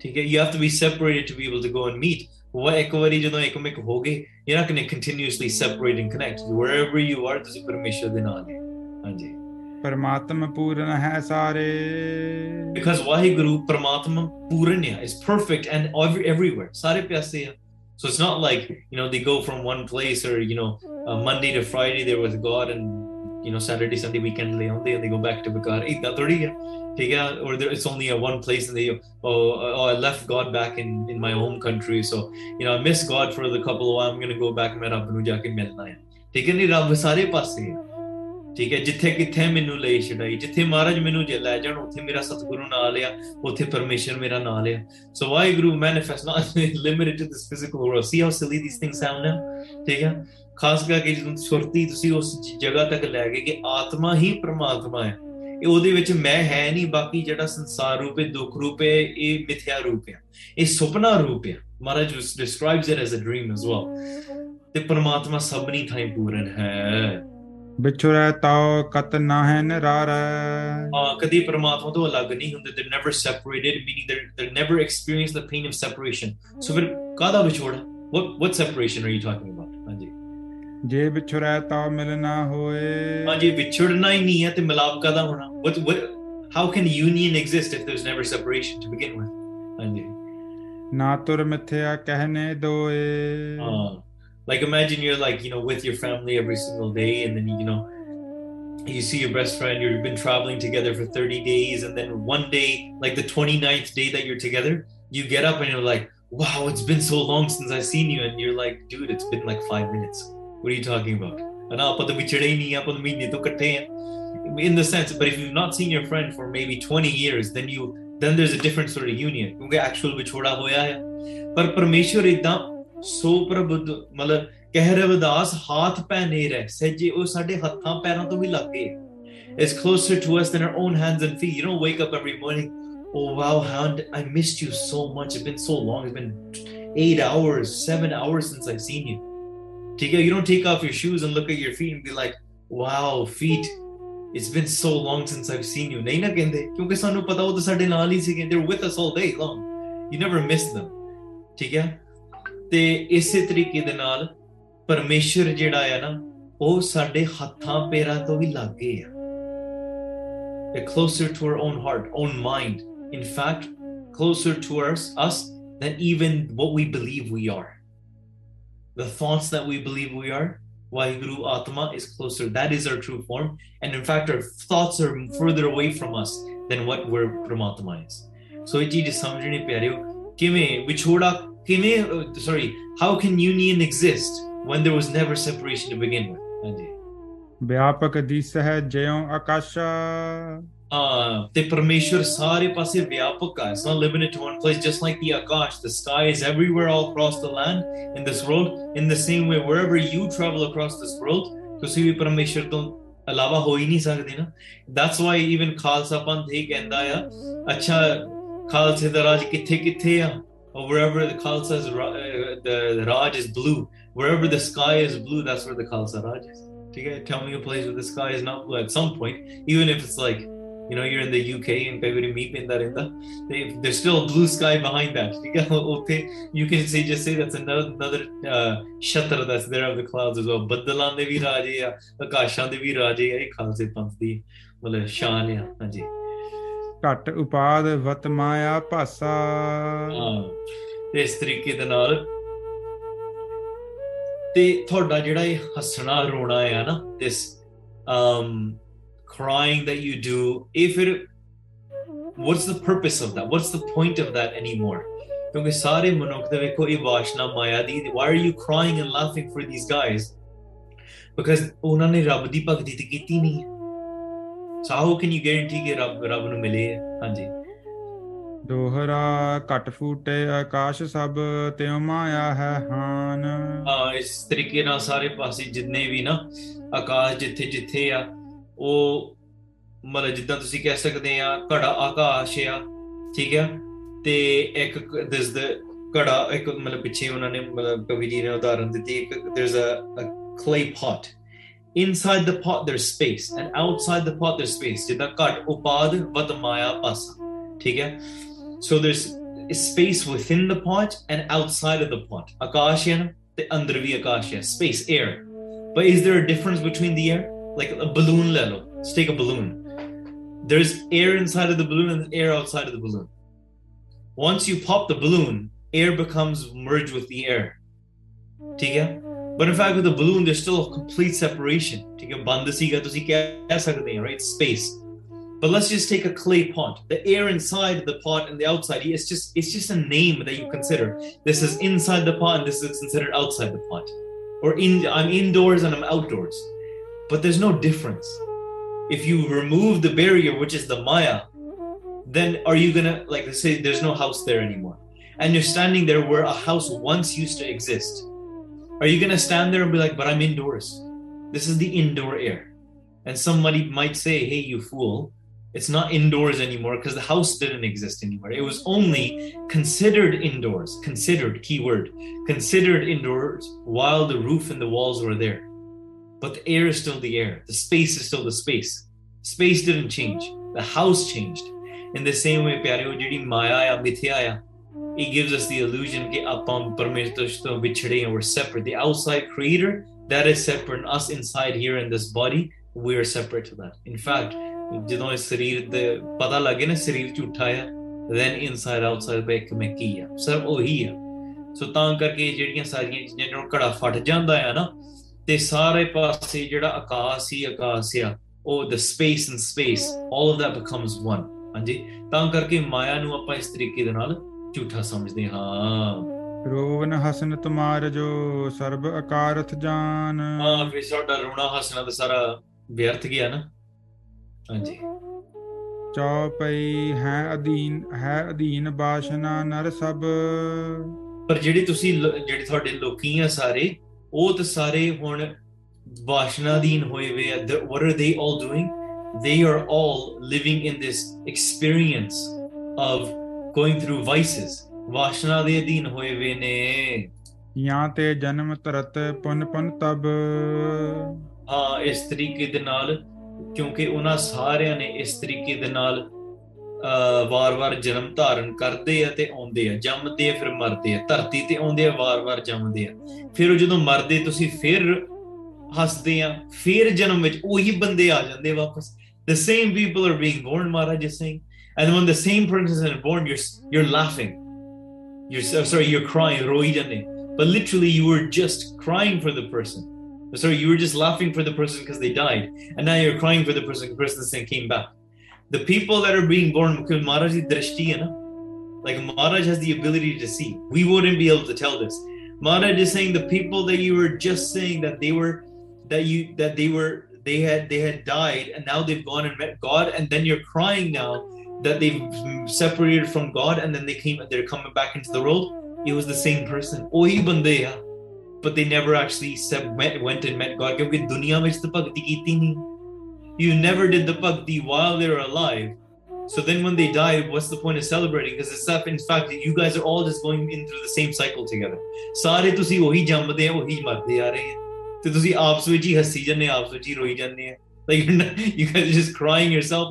ਠੀਕ ਹੈ you have to be separated to be able to go and meet ਉਹ ਇੱਕ ਵਾਰੀ ਜਦੋਂ ਇੱਕ ਮਿਕ ਹੋ ਗਏ you're not going to continuously separate and connect wherever you are ਤੁਸੀਂ ਪਰਮੇਸ਼ਰ ਦੇ ਨਾਲ ਹੈ ਹਾਂਜੀ ਪਰਮਾਤਮ ਪੂਰਨ ਹੈ ਸਾਰੇ because ਵਾਹਿਗੁਰੂ ਪ੍ਰਮਾਤਮਾ ਪੂਰਨ ਹੈ is perfect and every, everywhere ਸਾਰੇ ਪਿਆਸੇ ਆ so it's not like you know they go from one place or you know uh, Monday to Friday they're with God and you know Saturday Sunday weekend they only and they go back to God ਇਦਾਂ ਥੋੜੀ ਹੈ ਠੀਕ ਹੈ or there, it's only a one place and they oh, oh I left God back in in my home country so you know I miss God for the couple of while I'm going to go back ਮੈਂ ਰੱਬ ਨੂੰ ਜਾ ਕੇ ਮਿਲਣਾ ਹੈ ਠੀਕ ਹੈ ਨਹੀਂ ਰੱਬ ਸਾਰੇ ਪਾਸੇ ਹੈ ਠੀਕ ਹੈ ਜਿੱਥੇ ਕਿੱਥੇ ਮੈਨੂੰ ਲੈ ਛਡਾਈ ਜਿੱਥੇ ਮਹਾਰਾਜ ਮੈਨੂੰ ਜੇ ਲੈ ਜਾਣ ਉੱਥੇ ਮੇਰਾ ਸਤਿਗੁਰੂ ਨਾਲ ਆ ਉੱਥੇ ਪਰਮੇਸ਼ਰ ਮੇਰਾ ਨਾਲ ਆ so Waheguru manifest not limited to this physical world see how silly these things sound now ਠੀਕ ਹੈ ਖਾਸ ਕਰਕੇ ਜਦੋਂ ਸੁਰਤੀ ਤੁਸੀਂ ਉਸ ਜਗ੍ਹਾ ਤੱਕ ਲੈ ਗਏ ਕਿ ਆਤਮਾ ਹੀ ਪ੍ਰਮਾਤਮਾ ਹੈ ਇਹ ਉਹਦੇ ਵਿੱਚ ਮੈਂ ਹੈ ਨਹੀਂ ਬਾਕੀ ਜਿਹੜਾ ਸੰਸਾਰ ਰੂਪ ਹੈ ਦੁੱਖ ਰੂਪ ਹੈ ਇਹ ਮਿਥਿਆ ਰੂਪ ਹੈ ਇਹ ਸੁਪਨਾ ਰੂਪ ਹੈ ਮਹਾਰਾਜ describes it as a dream as well ਤੇ ਪ੍ਰਮਾਤਮਾ ਸਭਨੀ ਥਾਂ ਪੂਰਨ ਹੈ ਵਿਛੜੈ ਤਉ ਕਤ ਨਾਹਿ ਨਿਰਾਰੈ uh, ਕਦੀ ਪ੍ਰਮਾਤਮਾ ਤੋਂ ਅਲੱਗ ਨਹੀਂ ਹੁੰਦੇ they're never separated meaning they're, they're never experience the pain of separation so ਫਿਰ ਕਾਹਦਾ ਵਿਛੋੜਾ what what separation are you talking about ਹਾਂਜੀ ਜੇ ਵਿਛੜੈ ਤਉ ਮਿਲ ਨਾ ਹੋਏ ਹਾਂਜੀ ਵਿਛੜਨਾ ਹੀ ਨਹੀਂ ਹੈ ਤੇ ਮਿਲਾਪ ਕਾਹਦਾ ਹੋਣਾ what what how can union exist if there's never separation to begin with ਹਾਂਜੀ ਨਾ ਤੁਰ ਮਿਥਿਆ ਕਹਿਨੇ ਦੋਏ uh, like imagine you're like you know with your family every single day and then you know you see your best friend you've been traveling together for 30 days and then one day like the 29th day that you're together you get up and you're like wow it's been so long since i've seen you and you're like dude it's been like five minutes What are you talking about? And I'll put the in the sense, but if you've not seen your friend for maybe 20 years, then you then there's a different sort of union. क्योंकि actual भी छोड़ा होया है पर परमेश्वर एकदम सो प्रबुद्ध मतलब कह रहे विदास हाथ पै नहीं रहे सजे वो साढ़े हत्थां पैरों तो भी लग It's closer to us than our own hands and feet. You know, wake up every morning, oh wow, hand, I missed you so much. It's been so long. It's been eight hours, seven hours since I've seen you you don't take off your shoes and look at your feet and be like wow feet it's been so long since i've seen you ਨਹੀਂ ਨਾ ਕਹਿੰਦੇ ਕਿਉਂਕਿ ਸਾਨੂੰ ਪਤਾ ਉਹ ਤਾਂ ਸਾਡੇ ਨਾਲ ਹੀ ਸੀਗੇ they're with us all day long you never miss them ਠੀਕ ਹੈ ਤੇ ਇਸੇ ਤਰੀਕੇ ਦੇ ਨਾਲ ਪਰਮੇਸ਼ਰ ਜਿਹੜਾ ਆ ਨਾ ਉਹ ਸਾਡੇ ਹੱਥਾਂ ਪੈਰਾਂ ਤੋਂ ਵੀ ਲੱਗੇ ਆ They're closer to our own heart, own mind. In fact, closer to us, us than even what we believe we are. the thoughts that we believe we are, Vaheguru Atma is closer. That is our true form. And in fact, our thoughts are further away from us than what we're Paramatma is. So it is samjhne pyareo, kime vichoda kime uh, sorry, how can union exist when there was never separation to begin with? Anji. व्यापक दिश है आकाशा uh, the Parmeshwar ਸਾਰੇ ਪਾਸੇ ਵਿਆਪਕ ਹੈ it's not limited to one place just like the Akash the sky is everywhere all across the land in this world in the same way wherever you travel across this world ਤੁਸੀਂ ਵੀ ਪਰਮੇਸ਼ਰ ਤੋਂ ਇਲਾਵਾ ਹੋ ਹੀ ਨਹੀਂ ਸਕਦੇ ਨਾ that's why even Khalsa ਪੰਥ ਇਹ ਕਹਿੰਦਾ ਆ ਅੱਛਾ ਖਾਲਸੇ ਦਾ ਰਾਜ ਕਿੱਥੇ ਕਿੱਥੇ ਆ or wherever the Khalsa's ra- uh, the, the Raj is blue wherever the sky is blue that's where the Khalsa Raj is Do you tell me a place where the sky is not blue at some point, even if it's like, you know, you're in the UK and Kaiburi meet in that in the, they- there's still a blue sky behind that. You can- okay, you can say just say that's another another uh, shatra that's there of the clouds as well. ਬੱਦਲਾਂ ਦੇ ਵੀ ਰਾਜੇ ਆ ਆਕਾਸ਼ਾਂ ਦੇ ਵੀ ਰਾਜੇ ਆ ਇਹ ਖਾਲਸੇ ਪੰਥ ਦੀ ਮਤਲਬ ਸ਼ਾਨ ਆ ਹਾਂਜੀ ਘਟ ਉਪਾਦ ਵਤ ਮਾਇਆ ਭਾਸਾ ਹਾਂ ਤੇ ਇਸ ਤਰੀਕੇ ਦੇ ਨਾਲ ਤੇ ਤੁਹਾਡਾ ਜਿਹੜਾ ਇਹ ਹੱਸਣਾ ਰੋਣਾ ਆ ਨਾ this um crying that you do if it what's the purpose of that what's the point of that anymore ਕਿਉਂਕਿ ਸਾਰੇ ਮਨੁੱਖ ਦੇ ਵੇਖੋ ਇਹ ਵਾਸ਼ਨਾ ਮਾਇਆ ਦੀ why are you crying and laughing for these guys because ਉਹਨਾਂ ਨੇ ਰੱਬ ਦੀ ਭਗਤੀ ਤੇ ਕੀਤੀ ਨਹੀਂ so how can you guarantee ਕਿ ਰੱਬ ਰੱਬ ਨੂੰ ਮਿਲੇ ਹਾਂਜੀ ਦੋਹਰਾ ਘਟ ਫੂਟੇ ਆਕਾਸ਼ ਸਭ ਤਿਉ ਮਾਇਆ ਹੈ ਹਾਨ ਹਾਂ ਇਸ ਤਰੀਕੇ ਨਾਲ ਸਾਰੇ ਪਾਸੇ ਜਿੰਨੇ ਵੀ ਨਾ ਆਕਾਸ਼ ਜਿੱਥੇ ਜਿੱਥੇ ਆ ਉਹ ਮਤਲਬ ਜਿੱਦਾਂ ਤੁਸੀਂ ਕਹਿ ਸਕਦੇ ਆ ਘੜਾ ਆਕਾਸ਼ ਆ ਠੀਕ ਆ ਤੇ ਇੱਕ ਦਿਸ ਦ ਘੜਾ ਇੱਕ ਮਤਲਬ ਪਿੱਛੇ ਉਹਨਾਂ ਨੇ ਮਤਲਬ ਕਵੀ ਜੀ ਨੇ ਉਦਾਹਰਨ ਦਿੱਤੀ ਇੱਕ there's a, a clay pot inside the pot there's space and outside the pot there's space ਜਿੱਦਾਂ ਘਟ ਉਪਾਦ ਵਤ ਮਾਇਆ ਪਾਸਾ ਠੀਕ ਹੈ so there's space within the pot and outside of the pot ਆਕਾਸ਼ ਹੈ ਨਾ ਤੇ ਅੰਦਰ ਵੀ ਆਕਾਸ਼ ਹੈ space air but is there a difference between the air like a balloon. Let's take a balloon. There's air inside of the balloon and air outside of the balloon. Once you pop the balloon, air becomes merged with the air. Okay? But in fact, with the balloon, there's still a complete separation. Right? Space. But let's just take a clay pot. The air inside the pot and the outside, it's just it's just a name that you consider. This is inside the pot and this is considered outside the pot. Or in I'm indoors and I'm outdoors. But there's no difference. If you remove the barrier, which is the Maya, then are you gonna like say there's no house there anymore? And you're standing there where a house once used to exist. Are you gonna stand there and be like, but I'm indoors? This is the indoor air. And somebody might say, hey, you fool, it's not indoors anymore because the house didn't exist anymore. It was only considered indoors, considered, keyword, considered indoors while the roof and the walls were there But the air is still the air, the space is still the space. Space didn't change, the house changed. In the same way, ਪਿਆਰਿਓ ਜਿਹੜੀ ਮਾਇਆ ਆ ਮਿਥਿਆ ਆ it gives us the illusion ਕਿ ਆਪਾਂ ਪਰਮੇਸ਼ਰ ਤੋਂ ਵਿਛੜੇ ਹਾਂ we're separate the outside creator that is separate and us inside here in this body we are separate to that in fact ਜਦੋਂ ਇਸ ਸਰੀਰ ਦੇ ਪਤਾ ਲੱਗੇ ਨਾ ਸਰੀਰ ਝੂਠਾ ਆ then inside outside ਬੈਕ ਮੈਂ ਕੀ ਆ ਸਭ ਉਹੀ ਆ ਸੋ ਤਾਂ ਕਰਕੇ ਜਿਹੜੀਆਂ ਸਾਰੀਆਂ ਚੀਜ਼ਾਂ ਜਦੋਂ ਘੜਾ ਫਟ ਜਾਂਦਾ ਆ ਨਾ ਤੇ ਸਾਰੇ ਪਾਸੇ ਜਿਹੜਾ ਆਕਾਸ਼ ਹੀ ਆਕਾਸ਼ ਆ ਉਹ the space and space all of that becomes one. ਹਾਂਜੀ? ਤਾਂ ਕਰਕੇ ਮਾਇਆ ਨੂੰ ਆਪਾਂ ਇਸ ਤਰੀਕੇ ਦੇ ਨਾਲ ਝੂਠਾ ਸਮਝਦੇ ਹਾਂ। ਰੋਵਨ ਹਸਨ ਤੁਮਾਰ ਜੋ ਸਰਬ ਅਕਾਰਥ ਜਾਨ। ਹਾਂ ਫਿਰ ਸਾਡਾ ਰੋਣਾ ਹੱਸਣਾ ਤਾਂ ਸਾਰਾ ਵਿਅਰਥ ਗਿਆ ਨਾ। ਹਾਂਜੀ। ਚੌਪਈ ਹੈ ਅਧੀਨ ਹੈ ਅਧੀਨ ਬਾਸ਼ਨਾ ਨਰ ਸਭ। ਪਰ ਜਿਹੜੇ ਤੁਸੀਂ ਜਿਹੜੇ ਤੁਹਾਡੇ ਲੋਕੀ ਆ ਸਾਰੇ ਉਹ ਤਾਂ ਸਾਰੇ ਹੁਣ ਵਾਸ਼ਨਾ ਅਧੀਨ ਹੋਏ ਵੇ ਆ what are they all doing? They are all living in this experience of going through vices. ਵਾਸ਼ਨਾ ਦੇ ਅਧੀਨ ਹੋਏ ਵੇ ਨੇ। ਜਾਂ ਤੇ ਜਨਮ ਧਰਤ ਪੁਨ ਪੁਨ ਤਬ। ਹਾਂ ਇਸ ਤਰੀਕੇ ਦੇ ਨਾਲ ਕਿਉਂਕਿ ਉਹਨਾਂ ਸਾਰਿਆਂ ਨੇ ਇਸ ਤਰੀਕੇ ਦੇ ਨਾਲ ਅਹ ਵਾਰ-ਵਾਰ ਜਨਮ ਧਾਰਨ ਕਰਦੇ ਆ ਤੇ ਆਉਂਦੇ ਆ ਜੰਮਦੇ ਆ ਫਿਰ ਮਰਦੇ ਆ ਧਰਤੀ ਤੇ ਆਉਂਦੇ ਆ ਵਾਰ-ਵਾਰ ਜੰਮਦੇ ਆ ਫਿਰ ਉਹ ਜਦੋਂ ਮਰਦੇ ਤੁਸੀਂ ਫਿਰ ਹੱਸਦੇ ਆ ਫਿਰ ਜਨਮ ਵਿੱਚ ਉਹੀ ਬੰਦੇ ਆ ਜਾਂਦੇ ਵਾਪਸ the same people are being born Maharaj is saying and when the same person is born you're you're laughing you're so- sorry you're crying ਰੋਈ ਜਾਂਦੇ but literally you were just crying for the person sorry you were just laughing for the person because they died and now you're crying for the person the person saying came back the people that are being born, Maharaj drishti hai? Like Maharaj has the ability to see. We wouldn't be able to tell this. Maharaj is saying the people that you were just saying that they were that you that they were they had they had died and now they've gone and met God and then you're crying now that they've separated from God and then they came they're coming back into the world. It was the same person. Ohi bandeya, but they never actually went and met God. Because dunya mein bhakti ki nahi. you never did the bhakti while they were alive so then when they die what's the point of celebrating because it's not in fact you guys are all just going in through the same cycle together ਸਾਰੇ ਤੁਸੀਂ ਉਹੀ ਜੰਮਦੇ ਆ ਉਹੀ ਮਰਦੇ ਆ ਰਹੇ ਆ ਤੇ ਤੁਸੀਂ ਆਪਸ ਵਿੱਚ ਹੀ ਹੱਸੀ ਜਾਂਦੇ ਆ, ਆਪਸ ਵਿੱਚ ਹੀ ਰੋਈ ਜਾਂਦੇ ਆ like you're not, you guys are just crying yourself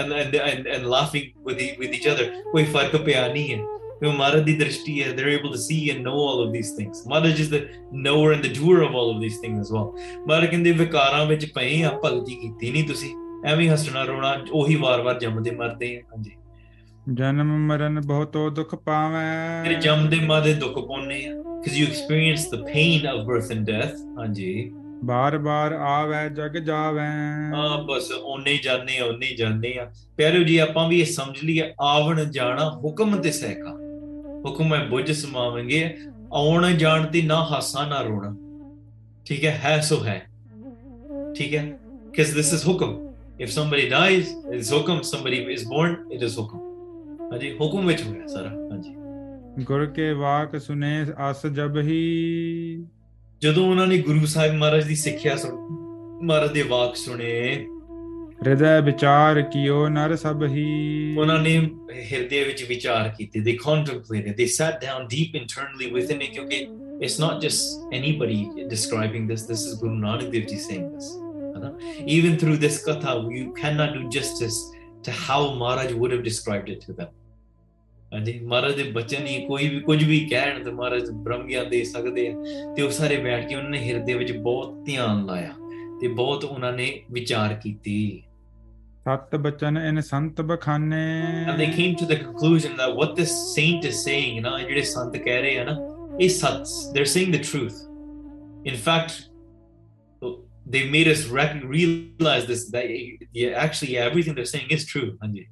and and and, and laughing with e- with each other ਕੋਈ ਫਰਕ ਪਿਆ ਨਹੀਂ ਹੈ ਕਿਉਂ ਮਹਾਰਾਜ ਦੀ ਦ੍ਰਿਸ਼ਟੀ ਹੈ they're able to see and know all of these things. Maharaj is the knower and the doer of all of these things as well. ਮਹਾਰਾਜ ਕਹਿੰਦੇ ਵਿਕਾਰਾਂ ਵਿੱਚ ਪਏ ਆ ਭਗਤੀ ਕੀਤੀ ਨਹੀਂ ਤੁਸੀਂ। ਐਵੇਂ ਹੱਸਣਾ ਰੋਣਾ ਉਹੀ ਵਾਰ-ਵਾਰ ਜੰਮਦੇ ਮਰਦੇ ਆ। ਹਾਂਜੀ। ਜਨਮ ਮਰਨ ਬਹੁਤੋ ਦੁਖ ਪਾਵੈ। ਜੰਮਦੇ ਮਾਦੇ ਦੁੱਖ ਪਾਉਨੇ ਆ। Because you experience the pain of birth and death ਹਾਂਜੀ। ਬਾਰ ਬਾਰ ਆਵੈ ਜਗ ਜਾਵੈ। ਹਾਂ ਬਸ ਉਹਨੇ ਹੀ ਜਾਣੇ ਆ ਉਹਨੇ ਹੀ ਜਾਣੇ ਆ। ਪਿਆਰਿਓ ਜੀ ਆਪਾਂ ਵੀ ਇਹ ਸਮਝ ਲਈਏ ਆਵਣ ਜਾਣਾ ਹੁਕਮ ਤੇ ਸਹਿਕਾ ਹੁਕਮ ਹੈ ਬੁੱਝ ਸਮਾਵਾਂਗੇ ਆਉਣ ਜਾਣ ਤੇ ਨਾ ਹਾਸਾ ਨਾ ਰੋਣਾ। ਠੀਕ ਹੈ ਹੈ ਸੋ ਹੈ। ਠੀਕ ਹੈ because this is ਹੁਕਮ। If somebody dies it is ਹੁਕਮ। Somebody is born it is ਹੁਕਮ। ਹਾਂਜੀ ਹੁਕਮ ਵਿੱਚ ਹੋਇਆ ਸਾਰਾ। ਹਾਂਜੀ। ਗੁਰ ਕੇ ਵਾਕ ਸੁਨੇ ਅਸ ਜਬ ਹੀ। ਜਦੋਂ ਉਹਨਾਂ ਨੇ ਗੁਰੂ ਸਾਹਿਬ ਮਹਾਰਾਜ ਦੀ ਸਿੱਖਿਆ ਸੁਣ ਮਹਾਰਾਜ ਦੇ ਵਾਕ ਸੁਣੇ ਹਿਰਦੈ ਵਿਚਾਰ ਕੀਓ ਨਰ ਸਭ ਹੀ। ਉਹਨਾਂ ਨੇ ਹਿਰਦੇ ਵਿੱਚ ਵਿਚਾਰ ਕੀਤੇ ਦੇ ਕੰਟੈਂਪਲੇਟਡ ਦੇ sat down deep internally within it ਕਿਉਂਕਿ it's not just anybody describing this this is Guru Nanak Dev ji saying this ਹਨਾ? ਇਵਨ ਥਰੂ ਦਿਸ ਕਥਾ you can not do justice to how Maharaj would have described it to them. ਹਾਂਜੀ ਮਹਾਰਾਜ ਦੇ ਬਚਨ ਹੀ ਕੋਈ ਵੀ, ਕੁਝ ਵੀ ਕਹਿਣ ਤੇ ਮਹਾਰਾਜ ਬ੍ਰਹਮ ਗਿਆਨ ਦੇ ਸਕਦੇ ਆ, ਤੇ ਉਹ ਸਾਰੇ ਬੈਠ ਕੇ ਉਹਨਾਂ ਨੇ ਹਿਰਦੇ ਵਿੱਚ ਬਹੁਤ ਧਿਆਨ ਲਾਇਆ, ਤੇ ਬਹੁਤ ਉਹਨਾਂ ਨੇ ਵਿਚਾਰ ਕੀਤੀ। And they came to the conclusion that what this saint is saying ਨਾ ਜਿਹੜੇ ਸੰਤ ਕਹਿ ਰਹੇ ਆ ਨਾ ਇਹ ਸੱਚ they're saying the truth in fact they made us realize this that actually yeah, everything they're saying is true ਹਾਂਜੀ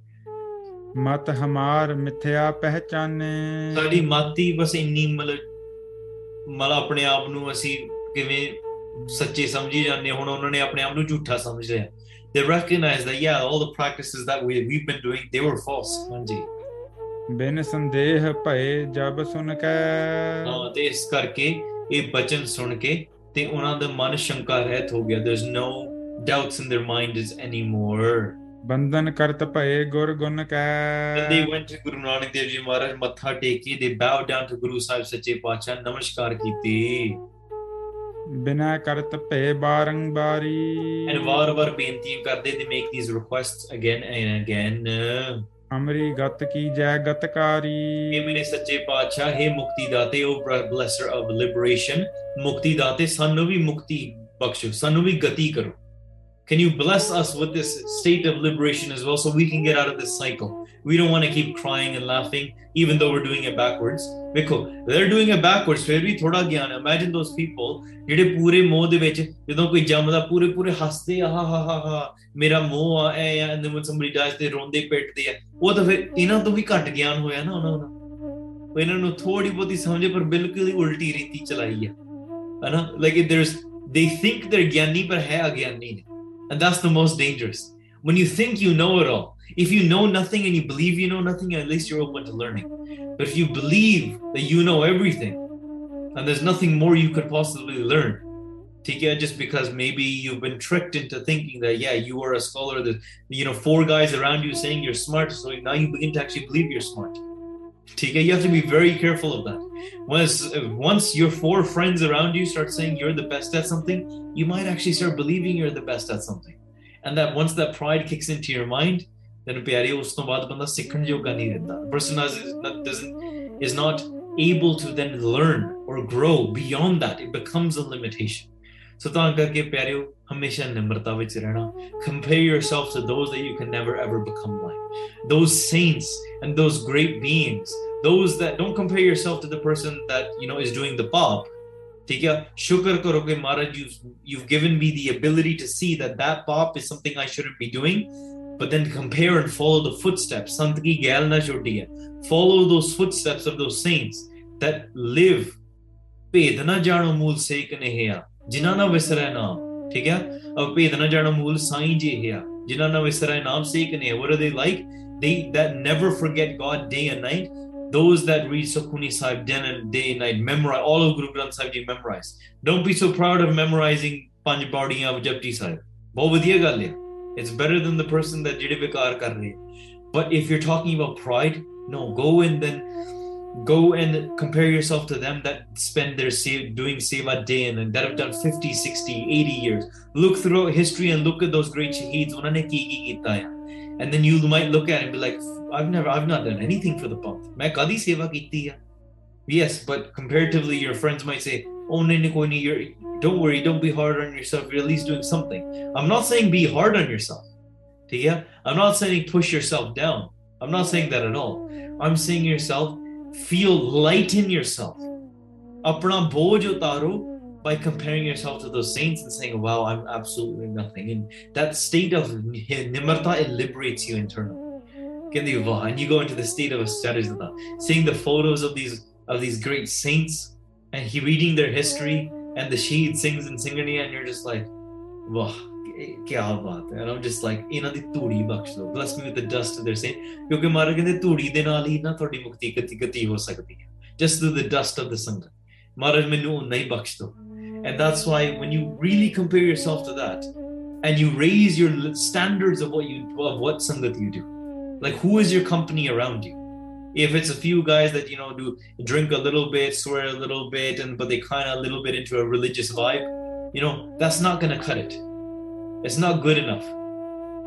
ਮਤ ਹਮਾਰ ਮਿਥਿਆ ਪਹਿਚਾਨੇ ਸਾਡੀ ਮਾਤੀ ਬਸ ਇੰਨੀ ਮਤਲਬ ਮਤਲਬ ਆਪਣੇ ਆਪ ਨੂੰ ਅਸੀਂ ਕਿਵੇਂ ਸੱਚੇ ਸਮਝੀ ਜਾਂਦੇ ਹੁਣ ਉਹਨਾਂ ਨੇ ਆਪਣੇ ਆਪ ਨੂੰ ਝੂਠਾ ਸਮਝ ਲਿਆ they recognize that yeah all the practices that we we've been doing they were false ਹਾਂਜੀ ਬਿਨ ਸੰਦੇਹ ਭਏ ਜਬ ਸੁਨ ਕੈ ਹਾਂ ਤੇ ਇਸ ਕਰਕੇ ਇਹ ਬਚਨ ਸੁਣ ਕੇ ਤੇ ਉਹਨਾਂ ਦਾ ਮਨ ਸ਼ੰਕਾ ਰਹਿਤ ਹੋ ਗਿਆ there's no doubts in their minds anymore ਬੰਧਨ ਕਰਤ ਭਏ ਗੁਰ ਗੁਣ ਕੈ they went to Guru Nanak Dev Ji Maharaj ਮੱਥਾ ਟੇਕੀ they bowed down to Guru Sahib ਸੱਚੇ ਪਾਤਸ਼ਾਹ ਨਮਸਕਾਰ ਕੀਤੀ ਬਿਨਾ ਕਰਤ ਭਏ ਬਾਰੰਬਾਰੀ and ਵਾਰ-ਵਾਰ ਬੇਨਤੀਆਂ ਕਰਦੇ they make these requests again and again ਅਮਰੀ ਗਤ ਕੀ ਜੈ ਗਤਕਾਰੀ ਇਹ ਮੇਰੇ ਸੱਚੇ ਪਾਤਸ਼ਾਹ ਹੈ ਮੁਕਤੀ ਦਾਤੇ ਉਹ ਬਲੈਸਰ ਆਫ ਲਿਬਰੇਸ਼ਨ ਮੁਕਤੀ ਦਾਤੇ ਸਾਨੂੰ ਵੀ ਮੁਕਤੀ ਬਖਸ਼ੋ ਸਾਨੂੰ ਵੀ ਗਤੀ ਕਰੋ। can you bless us with this state of liberation as well so we can get out of this cycle we don't want to keep crying and laughing even though we're doing it backwards ਵੇਖੋ they're doing it backwards ਫਿਰ ਵੀ ਥੋੜਾ ਗਿਆਨ imagine those people ਜਿਹੜੇ ਪੂਰੇ ਮੋਹ ਦੇ ਵਿੱਚ ਜਦੋਂ ਕੋਈ ਜੰਮਦਾ ਪੂਰੇ ਪੂਰੇ ਹੱਸਦੇ ਆ ਹਾ ਹਾ ਹਾ ਹਾ ਮੇਰਾ ਮੋਹ ਆ ਐ ਆ and then when somebody dies ਤੇ ਰੋਂਦੇ ਪਿੱਟਦੇ ਆ ਉਹ ਤਾਂ ਫਿਰ ਇਹਨਾਂ ਤੋਂ ਵੀ ਘੱਟ ਗਿਆਨ ਹੋਇਆ ਨਾ ਉਹਨਾਂ ਦਾ ਉਹ ਇਹਨਾਂ ਨੂੰ ਥੋੜੀ ਬਹੁਤੀ ਸਮਝੇ ਪਰ ਬਿਲਕੁਲ ਹੀ ਉਲਟੀ ਰੀਤੀ ਚਲਾਈ ਹੈ ਹਨਾ like if there's they think they're ਗਿਆਨੀ ਪਰ ਹੈ ਅਗਿਆਨੀ ਨੇ and that's the most dangerous. When you think you know it all, if you know nothing and you believe you know nothing, at least you're open to learning. But if you believe that you know everything and there's nothing more you could possibly learn, Tika, just because maybe you've been tricked into thinking that, yeah, you are a scholar, that, you know, four guys around you saying you're smart. So now you begin to actually believe you're smart. ठीक है, you have to be very careful of that once once your four friends around you start saying you're the best at something you might actually start believing you're the best at something and that once that pride kicks into your mind then ਪਿਆਰੇ ਉਸ ਤੋਂ ਬਾਅਦ ਬੰਦਾ ਸਿੱਖਣ ਜੋਗਾ ਨਹੀਂ ਰਹਿੰਦਾ person is not, doesn't is not able to then learn or grow beyond that it becomes a limitation So ਤਾਂ ਕਰਕੇ ਪਿਆਰਿਓ ਹਮੇਸ਼ਾ ਨਿਮਰਤਾ ਵਿੱਚ ਰਹਿਣਾ compare yourself to those that you can never ever become like. Those saints and those great beings those that don't compare yourself to the person that you know is doing the pap ठीक है शुक्र करो कि you've given me the ability to see that that pap is something I shouldn't be doing. But then compare and follow the footsteps. संत की गैल ना छोटी follow those footsteps of those saints that live. भेद ना जानो मूल से कनेहिया ਜਿਨ੍ਹਾਂ ਨਾ ਵਿਸਰੈ ਨਾਮ ਠੀਕ ਹੈ ਅਬ ਭੇਦ ਨਾ ਜਾਣੋ ਮੂਲ ਸਾਈਂ ਜੀ ਹੈ ਜਿਨ੍ਹਾਂ ਨਾ ਵਿਸਰੈ ਨਾਮ ਸੇਕ ਨੇ what are they like they that never forget god day and night those that read Sukhmani Sahib day and day and night memorize all of Guru Granth Sahib Ji memorize don't be so proud of memorizing ਪੰਜ ਬਾੜੀਆਂ of Japji Sahib ਬਹੁਤ ਵਧੀਆ ਗੱਲ ਹੈ it's better than the person that ਜਿਹੜੇ ਵਿਕਾਰ ਕਰ ਰਹੇ but if you're talking about pride no go and then go and compare yourself to them that spend their save, doing seva day in and that have done 50 60 80 years. Look throughout history and look at those great shaheeds. And then you might look at it and be like i've never i've not done anything for the pump. Kadi seva kitti yes but comparatively your friends might say oh nikoni don't worry don't be hard on yourself. You're at least doing something. I'm not saying be hard on yourself i'm not saying push yourself down. I'm not saying that at all. I'm saying yourself feel light in yourself. Apna by comparing yourself to those saints and saying, wow, I'm absolutely nothing. And that state of nimarta, it liberates you internally. And you go into the state of ascetism, seeing the photos of these of these great saints and he reading their history and the Shaheed Singhs and Singani, and you're just like, wow. ਕਿਆ ਬਾਤ ਹੈ and I'm just like ਇਹਨਾਂ ਦੀ ਧੂੜੀ ਬਖਸ਼ ਦਿਓ bless me with the dust of their saint ਕਿਉਂਕਿ ਮਾਰੇ ਕਹਿੰਦੇ ਧੂੜੀ ਦੇ ਨਾਲ ਹੀ ਨਾ ਤੁਹਾਡੀ ਮੁਕਤੀ ਗਤੀ ਗਤੀ ਹੋ ਸਕਦੀ ਹੈ just through the dust of the ਸੰਗਤ ਮਹਾਰਾਜ ਮੈਨੂੰ ਨਹੀਂ ਬਖਸ਼ ਦਿਓ and that's why when you really compare yourself to that and you raise your standards of what you of what sangat you do like who is your company around you if it's a few guys that you know do drink a little bit swear a little bit and but they kind of a little bit into a religious vibe you know that's not going to cut it it's not good enough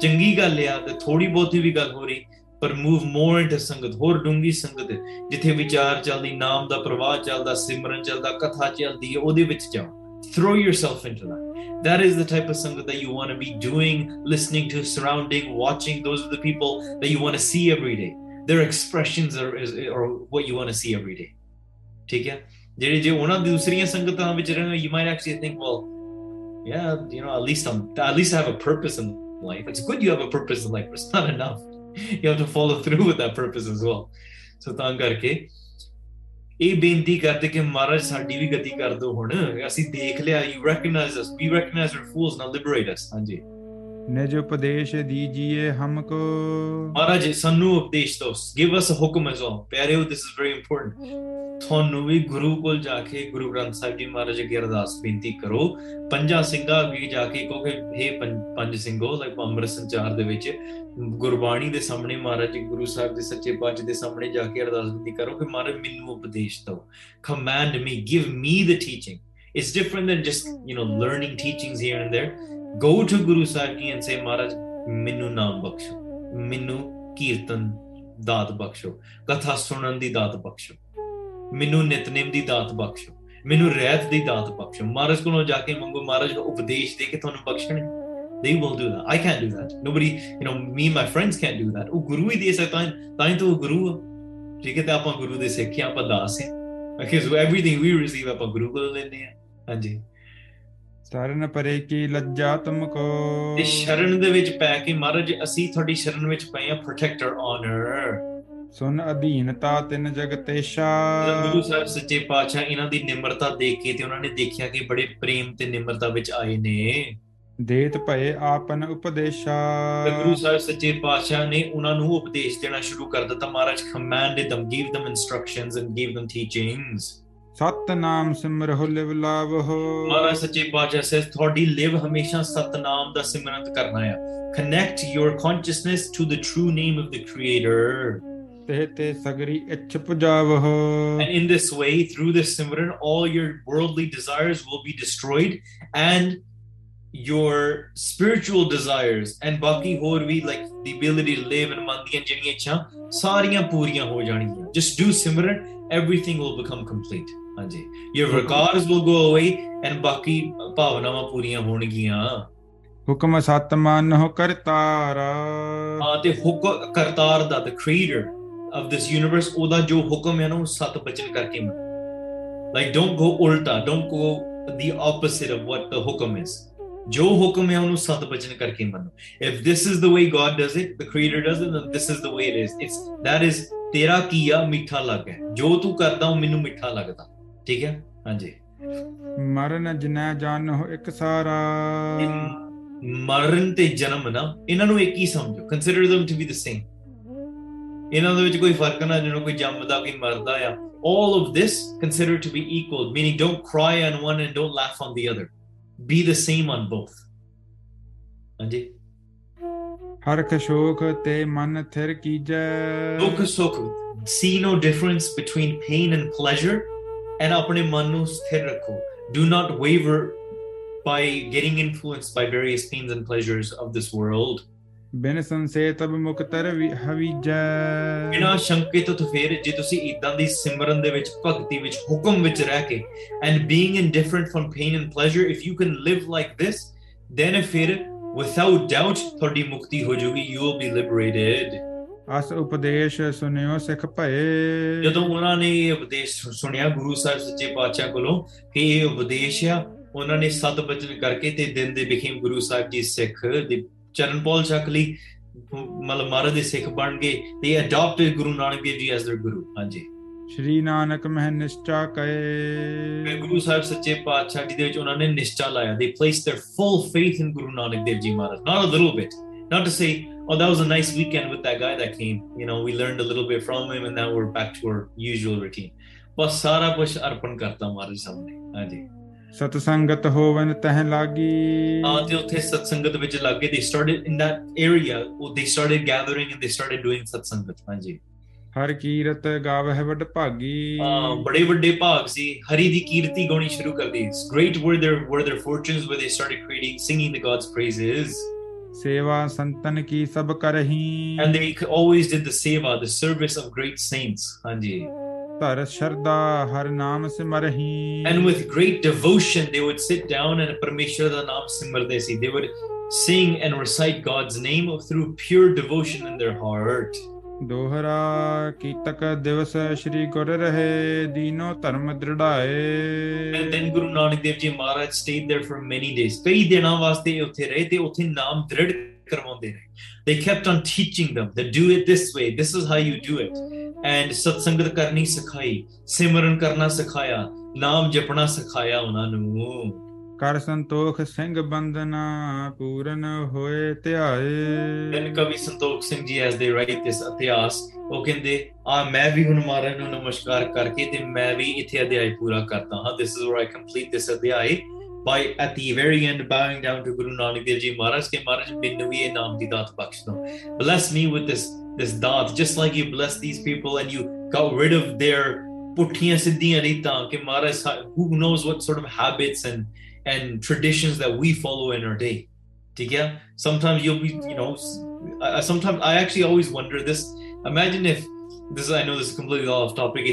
ਚੰਗੀ ਗੱਲ ਆ ਤੇ ਥੋੜੀ ਬਹੁਤੀ ਵੀ ਗੱਲ ਹੋ ਰਹੀ ਪਰ ਮੂਵ ਮੋਰ ਇਨਟੂ ਸੰਗਤ ਹੋਰ ਡੂੰਗੀ ਸੰਗਤ ਜਿੱਥੇ ਵਿਚਾਰ ਚੱਲਦੀ ਨਾਮ ਦਾ ਪ੍ਰਵਾਹ ਚੱਲਦਾ ਸਿਮਰਨ ਚੱਲਦਾ ਕਥਾ ਚੱਲਦੀ ਹੈ ਉਹਦੇ ਵਿੱਚ ਜਾਓ throw yourself into that that is the type of sangat that you want to be doing listening to surrounding watching those are the people that you want to see every day their expressions are, is, are what you want to see every day ਠੀਕ ਹੈ ਜਿਹੜੇ ਜੇ ਉਹਨਾਂ ਦੂਸਰੀਆਂ ਸੰਗਤਾਂ ਵਿੱਚ ਰਹਿਣਾ you might actually think well yeah you know at least i'm at least i have a purpose in life it's good you have a purpose in life but it's not enough you have to follow through with that purpose as well so ਤਾਂ ਕਰਕੇ ਇਹ ਬੇਨਤੀ ਕਰਦੇ ਕਿ ਮਹਾਰਾਜ ਸਾਡੀ ਵੀ ਗਤੀ ਕਰ ਦਿਓ ਹੁਣ ਅਸੀਂ ਦੇਖ ਲਿਆ you recognize us we recognize our fools now liberate us ਹਾਂਜੀ ਨਿਜ ਉਪਦੇਸ਼ ਦੀਜੀਏ ਹਮਕੋ। ਮਹਾਰਾਜ ਸਾਨੂੰ ਉਪਦੇਸ਼ ਦਿਓ। Give us a ਹੁਕਮ as well ਪਿਆਰਿਓ, this is very important ਤੁਹਾਨੂੰ ਵੀ ਗੁਰੂ ਕੋਲ ਜਾ ਕੇ ਗੁਰੂ ਗ੍ਰੰਥ ਸਾਹਿਬ ਜੀ ਮਹਾਰਾਜ ਅੱਗੇ ਅਰਦਾਸ ਬੇਨਤੀ ਕਰੋ। ਪੰਜਾਂ ਸਿੰਘਾਂ ਅੱਗੇ ਜਾ ਕੇ ਕਹੋਗੇ हे ਪੰਜ ਸਿੰਘੋ ਲਾਈਕ ਅੰਮ੍ਰਿਤ ਸੰਚਾਰ ਦੇ ਵਿੱਚ ਗੁਰਬਾਣੀ ਦੇ ਸਾਹਮਣੇ ਮਹਾਰਾਜ ਜੀ, ਗੁਰੂ ਸਾਹਿਬ ਦੇ ਸੱਚੇ ਪਾਤਸ਼ਾਹ ਦੇ ਸਾਹਮਣੇ ਜਾ ਕੇ ਅਰਦਾਸ ਬੇਨਤੀ ਕਰੋ ਕਿ ਮਹਾਰਾਜ ਮੈਨੂੰ ਉਪਦੇਸ਼ ਦਿਓ। Command me, give me the teaching it's different than just, you know, learning teachings here and there go to guru sahib ji and say maharaj ਮੈਨੂੰ ਨਾਮ ਬਖਸ਼ੋ, ਮੈਨੂੰ ਕੀਰਤਨ ਦਾਤ ਬਖਸ਼ੋ, ਕਥਾ ਸੁਣਨ ਦੀ ਦਾਤ ਬਖਸ਼ੋ, ਮੈਨੂੰ ਨਿਤਨੇਮ ਦੀ ਦਾਤ ਬਖਸ਼ੋ, ਮੈਨੂੰ ਰਹਿਤ ਦੀ ਦਾਤ ਬਖਸ਼ੋ। ਮਹਾਰਾਜ ਕੋਲੋਂ ਜਾ ਕੇ ਮੰਗੋ, ਮਹਾਰਾਜ ਨੂੰ ਉਪਦੇਸ਼ ਦੇ ਕੇ ਤੁਹਾਨੂੰ ਬਖਸ਼ਣ। They will do that. I can't do that. Nobody, you know, me and my friends can't do that. ਉਹ ਗੁਰੂ ਹੀ ਦੇ ਸਕਦਾ, ਤਾਂ ਹੀ ਤਾਂ ਉਹ ਗੁਰੂ ਠੀਕ ਹੈ, ਤਾਂ ਆਪਾਂ ਗੁਰੂ ਦੇ ਸਿੱਖਿਆ ਆਪਾਂ ਦਾਸ ਹੈ because everything we receive, ਆਪਾਂ ਗੁਰੂ ਕੋਲੋਂ ਲੈਂਦੇ ਆ। ਹਾਂਜੀ। ਸਰਨ ਪਰੇ ਕੀ ਲੱਜਾ ਤੁਮਕੋ? ਤੇ ਸ਼ਰਨ ਦੇ ਵਿੱਚ ਪੈ ਕੇ ਮਹਾਰਾਜ ਅਸੀਂ ਤੁਹਾਡੀ ਸ਼ਰਨ ਵਿੱਚ ਪਏ ਆ ਪ੍ਰੋਟੈਕਟਰ ਆਨਰ ਸੁਨ ਅਧੀਨਤਾ ਤਿਨ ਜਗਤੇਸ਼ਾ। ਗੁਰੂ ਸਾਹਿਬ ਸੱਚੇ ਪਾਤਸ਼ਾਹ ਇਹਨਾਂ ਦੀ ਨਿਮਰਤਾ ਦੇਖ ਕੇ ਤੇ ਉਹਨਾਂ ਨੇ ਦੇਖਿਆ ਕਿ ਬੜੇ ਪ੍ਰੇਮ ਤੇ ਨਿਮਰਤਾ ਵਿੱਚ ਆਏ ਨੇ। ਦੇਤ ਭਏ ਆਪਨ ਉਪਦੇਸ਼ਾ। ਗੁਰੂ ਸਾਹਿਬ ਸੱਚੇ ਪਾਤਸ਼ਾਹ ਨੇ ਉਹਨਾਂ ਨੂੰ ਉਪਦੇਸ਼ ਦੇਣਾ ਸ਼ੁਰੂ ਕਰ ਦਿੱਤਾ। ਮਹਾਰਾਜ commanded them gave them instructions and gave them teachings ਸਤ ਨਾਮ ਸਿਮਰਹੁ ਲਿਵ ਲਾਭਹੁ ਮਹਾਰਾਜ ਸੱਚੇ ਪਾਤਸ਼ਾਹ says ਤੁਹਾਡੀ ਲਿਵ ਹਮੇਸ਼ਾ ਸਤਨਾਮ ਦਾ ਸਿਮਰਨ ਕਰਨਾ ਆ connect your consciousness to the true name of the creator ਤੇ ਤੇ ਸਗਰੀ ਇੱਛ ਪੁਜਾਵਹੁ and in this way through this simran all your worldly desires will be destroyed and your spiritual desires and ਬਾਕੀ ਹੋਰ ਵੀ like the ability to live and ਮਨ ਦੀਆਂ ਜਿਹੜੀਆਂ ਇੱਛਾ ਸਾਰੀਆਂ ਪੂਰੀਆਂ ਹੋ ਜਾਣਗੀਆਂ just do simran everything will become complete ਹਾਂਜੀ your vikas will go away and ਬਾਕੀ ਭਾਵਨਾਵਾਂ ਪੂਰੀਆਂ ਹੋਣਗੀਆਂ ਹੁਕਮ ਸਤ ਮੰਨਹੁ ਕਰਤਾਰਾ ਹਾਂ ਤੇ ਹੁਕਮ ਕਰਤਾਰ ਦਾ the creator of this universe ਉਹਦਾ ਜੋ ਹੁਕਮ ਹੈ ਨਾ ਉਹ ਸਤ ਬਚਨ ਕਰਕੇ ਮੰਨੋ like don't go ਉਲਟਾ don't go the opposite of what the ਹੁਕਮ is ਜੋ ਹੁਕਮ ਹੈ ਉਹਨੂੰ ਸਤ ਬਚਨ ਕਰਕੇ ਮੰਨੋ if this is the way god does it the creator does it then this is the way it is it's that is ਤੇਰਾ ਕੀਆ ਮਿੱਠਾ ਲੱਗਾ ਜੋ ਤੂੰ ਕਰਦਾ ਉਹ ਮੈਨੂੰ ਮਿੱਠਾ ਲੱਗਦਾ ਠੀਕ ਹੈ ਹਾਂਜੀ ਮਰਨ ਜਿਨੈ ਜਾਣਹੁ ਇੱਕ ਸਾਰਾ ਮਰਨ ਤੇ ਜਨਮ ਨਾ ਇਹਨਾਂ ਨੂੰ ਇੱਕ ਹੀ ਸਮਝੋ consider them to be the same ਇਹਨਾਂ ਦੇ ਵਿੱਚ ਕੋਈ ਫ਼ਰਕ ਨਾ ਜਿਹਨੂੰ ਕੋਈ ਜੰਮਦਾ ਕੋਈ ਮਰਦਾ ਆ all of this consider to be equal meaning don't cry on one and don't laugh on the other be the same on both ਹਾਂਜੀ ਹਰਖ ਸ਼ੋਕ ਤੇ ਮਨ ਥਿਰ ਕੀਜੈ ਦੁੱਖ ਸੁੱਖ see no difference between pain and pleasure and ਆਪਣੇ ਮਨ ਨੂੰ ਸਥਿਰ ਰੱਖੋ do not waver by getting influenced by various pains and pleasures of this world ਬਿਨ ਸੰਸੇ ਤਬ ਮੁਕਤਰ ਹਵੀਜੈ ਬਿਨਾਂ ਸ਼ੰਕੇ ਤੋਂ ਫਿਰ ਜੇ ਤੁਸੀਂ ਇਦਾਂ ਦੀ ਸਿਮਰਨ ਦੇ ਵਿੱਚ ਭਗਤੀ ਵਿੱਚ ਹੁਕਮ ਵਿੱਚ ਰਹਿ ਕੇ and being indifferent from pain and pleasure if you can live like this then ਫਿਰ without doubt ਤੁਹਾਡੀ ਮੁਕਤੀ ਹੋ ਜਾਊਗੀ you will be liberated as ਉਪਦੇਸ਼ ਸੁਨਿਓ ਸਿੱਖ ਭਏ। ਜਦੋਂ ਉਹਨਾਂ ਨੇ ਇਹ ਉਪਦੇਸ਼ ਸੁਣਿਆ ਗੁਰੂ ਸਾਹਿਬ ਸੱਚੇ ਪਾਤਸ਼ਾਹ ਕੋਲੋਂ ਕਿ ਇਹ ਉਪਦੇਸ਼ ਆ ਉਹਨਾਂ ਨੇ ਸਤ ਬਚਨ ਕਰਕੇ ਤੇ ਦਿਨ ਦੇ ਵਿਖੇ ਗੁਰੂ ਸਾਹਿਬ ਜੀ ਸਿੱਖ ਦੇ ਚਰਨ ਪੌਲ ਚੱਕ ਲਈ ਮਤਲਬ ਮਹਾਰਾਜ ਦੇ ਸਿੱਖ ਬਣ ਗਏ they adopted ਗੁਰੂ ਨਾਨਕ ਦੇਵ ਜੀ as their ਗੁਰੂ। ਹਾਂਜੀ। ਸ਼੍ਰੀ ਨਾਨਕ ਮਹਿ ਨਿਸ਼ਚਾ ਕਏ ਗੁਰੂ ਸਾਹਿਬ ਸੱਚੇ ਪਾਤਸ਼ਾਹ ਜੀ ਦੇ ਵਿੱਚ ਉਹਨਾਂ ਨੇ ਨਿਸ਼ਚਾ ਲਾਇਆ they placed their full faith in Guru Nanak Dev ji Maharaj not a little bit not to say oh that was a nice weekend with that guy that came you know we learned a little bit from him and now we're back to our usual routine ਬਸ ਸਾਰਾ ਕੁਝ ਅਰਪਣ ਕਰਤਾ ਮਹਾਰਾਜ ਸਾਹਮਣੇ ਹਾਂਜੀ ਸਤ ਸੰਗਤ ਹੋਵਨ ਤਹ ਲਾਗੀ ਹਾਂ ਤੇ ਉੱਥੇ ਸਤਸੰਗਤ ਵਿੱਚ ਲੱਗ ਗਏ they started in that area they started gathering and they started doing ਸਤਸੰਗਤ ਹਾਂਜੀ ਹਰ ਕੀਰਤ ਗਾਵਹਿ ਵਡ ਭਾਗੀ ਹਾਂ ਬੜੇ ਵੱਡੇ ਭਾਗ ਸੀ ਹਰੀ ਦੀ ਕੀਰਤੀ ਗਾਉਣੀ ਸ਼ੁਰੂ ਕਰ ਦਿੱਤੀ great were their were their fortunes where they started creating singing the god's praises and they always did the seva, the service of great saints. Hanji. Tar sharda har naam simarahi. And with great devotion, they would sit down and Parameshwar da naam simrde si. They would sing and recite God's name through pure devotion in their heart. ਦੋਹਰਾ ਕੀਤਕ ਦਿਵਸ ਸ੍ਰੀ ਗੁਰ ਰਹੇ ਦੀਨੋ ਧਰਮ ਦ੍ਰਿੜਾਏ and then Guru Nanak Dev ji Maharaj stayed there for many days ਕਈ ਦਿਨਾਂ ਵਾਸਤੇ ਉੱਥੇ ਰਹੇ ਤੇ ਉੱਥੇ ਨਾਮ ਦ੍ਰਿੜ ਕਰਵਾਉਂਦੇ ਰਹੇ ਦੇ kept on teaching them that do it this way this is how you do it and ਸਤਸੰਗਤ ਕਰਨੀ ਸਿਖਾਈ ਸਿਮਰਨ ਕਰਨਾ ਸਿਖਾਇਆ ਨਾਮ ਜਪਣਾ ਸਿਖਾਇਆ ਉਹਨਾਂ ਨੂੰ ਕਰ ਸੰਤੋਖ ਸਿੰਘ ਬੰਦਨਾ ਪੂਰਨ ਹੋਏ ਧਿਆਏ Then ਕਵੀ Santokh Singh ji as they write this ਇਤਿਹਾਸ ਉਹ ਕਹਿੰਦੇ ਆ ਮੈਂ ਵੀ ਹੁਣ ਮਹਾਰਾਜ ਨੂੰ ਨਮਸਕਾਰ ਕਰਕੇ ਤੇ ਮੈਂ ਵੀ ਇੱਥੇ ਅਧਿਆਇ ਪੂਰਾ ਕਰਦਾ ਹਾਂ this is where I complete this ਅਧਿਆਇ by at the very end bowing down to Guru Nanak Dev Ji Maharaj ke Maharaj ਮੈਨੂੰ ਵੀ ਇਹ ਨਾਮ ਦੀ ਦਾਤ ਬਖਸ਼ ਦੋ bless me with this this ਦਾਤ just like you blessed these people and you got rid of their ਪੁੱਠੀਆਂ ਸਿੱਧੀਆਂ ਰੀਤਾਂ ਕਿ ਮਹਾਰਾਜ who knows what sort of habits and and traditions that we follow in our day. Yeah? Sometimes you'll be, you know, I, sometimes I actually always wonder this. Imagine if this—I know this is completely off topic,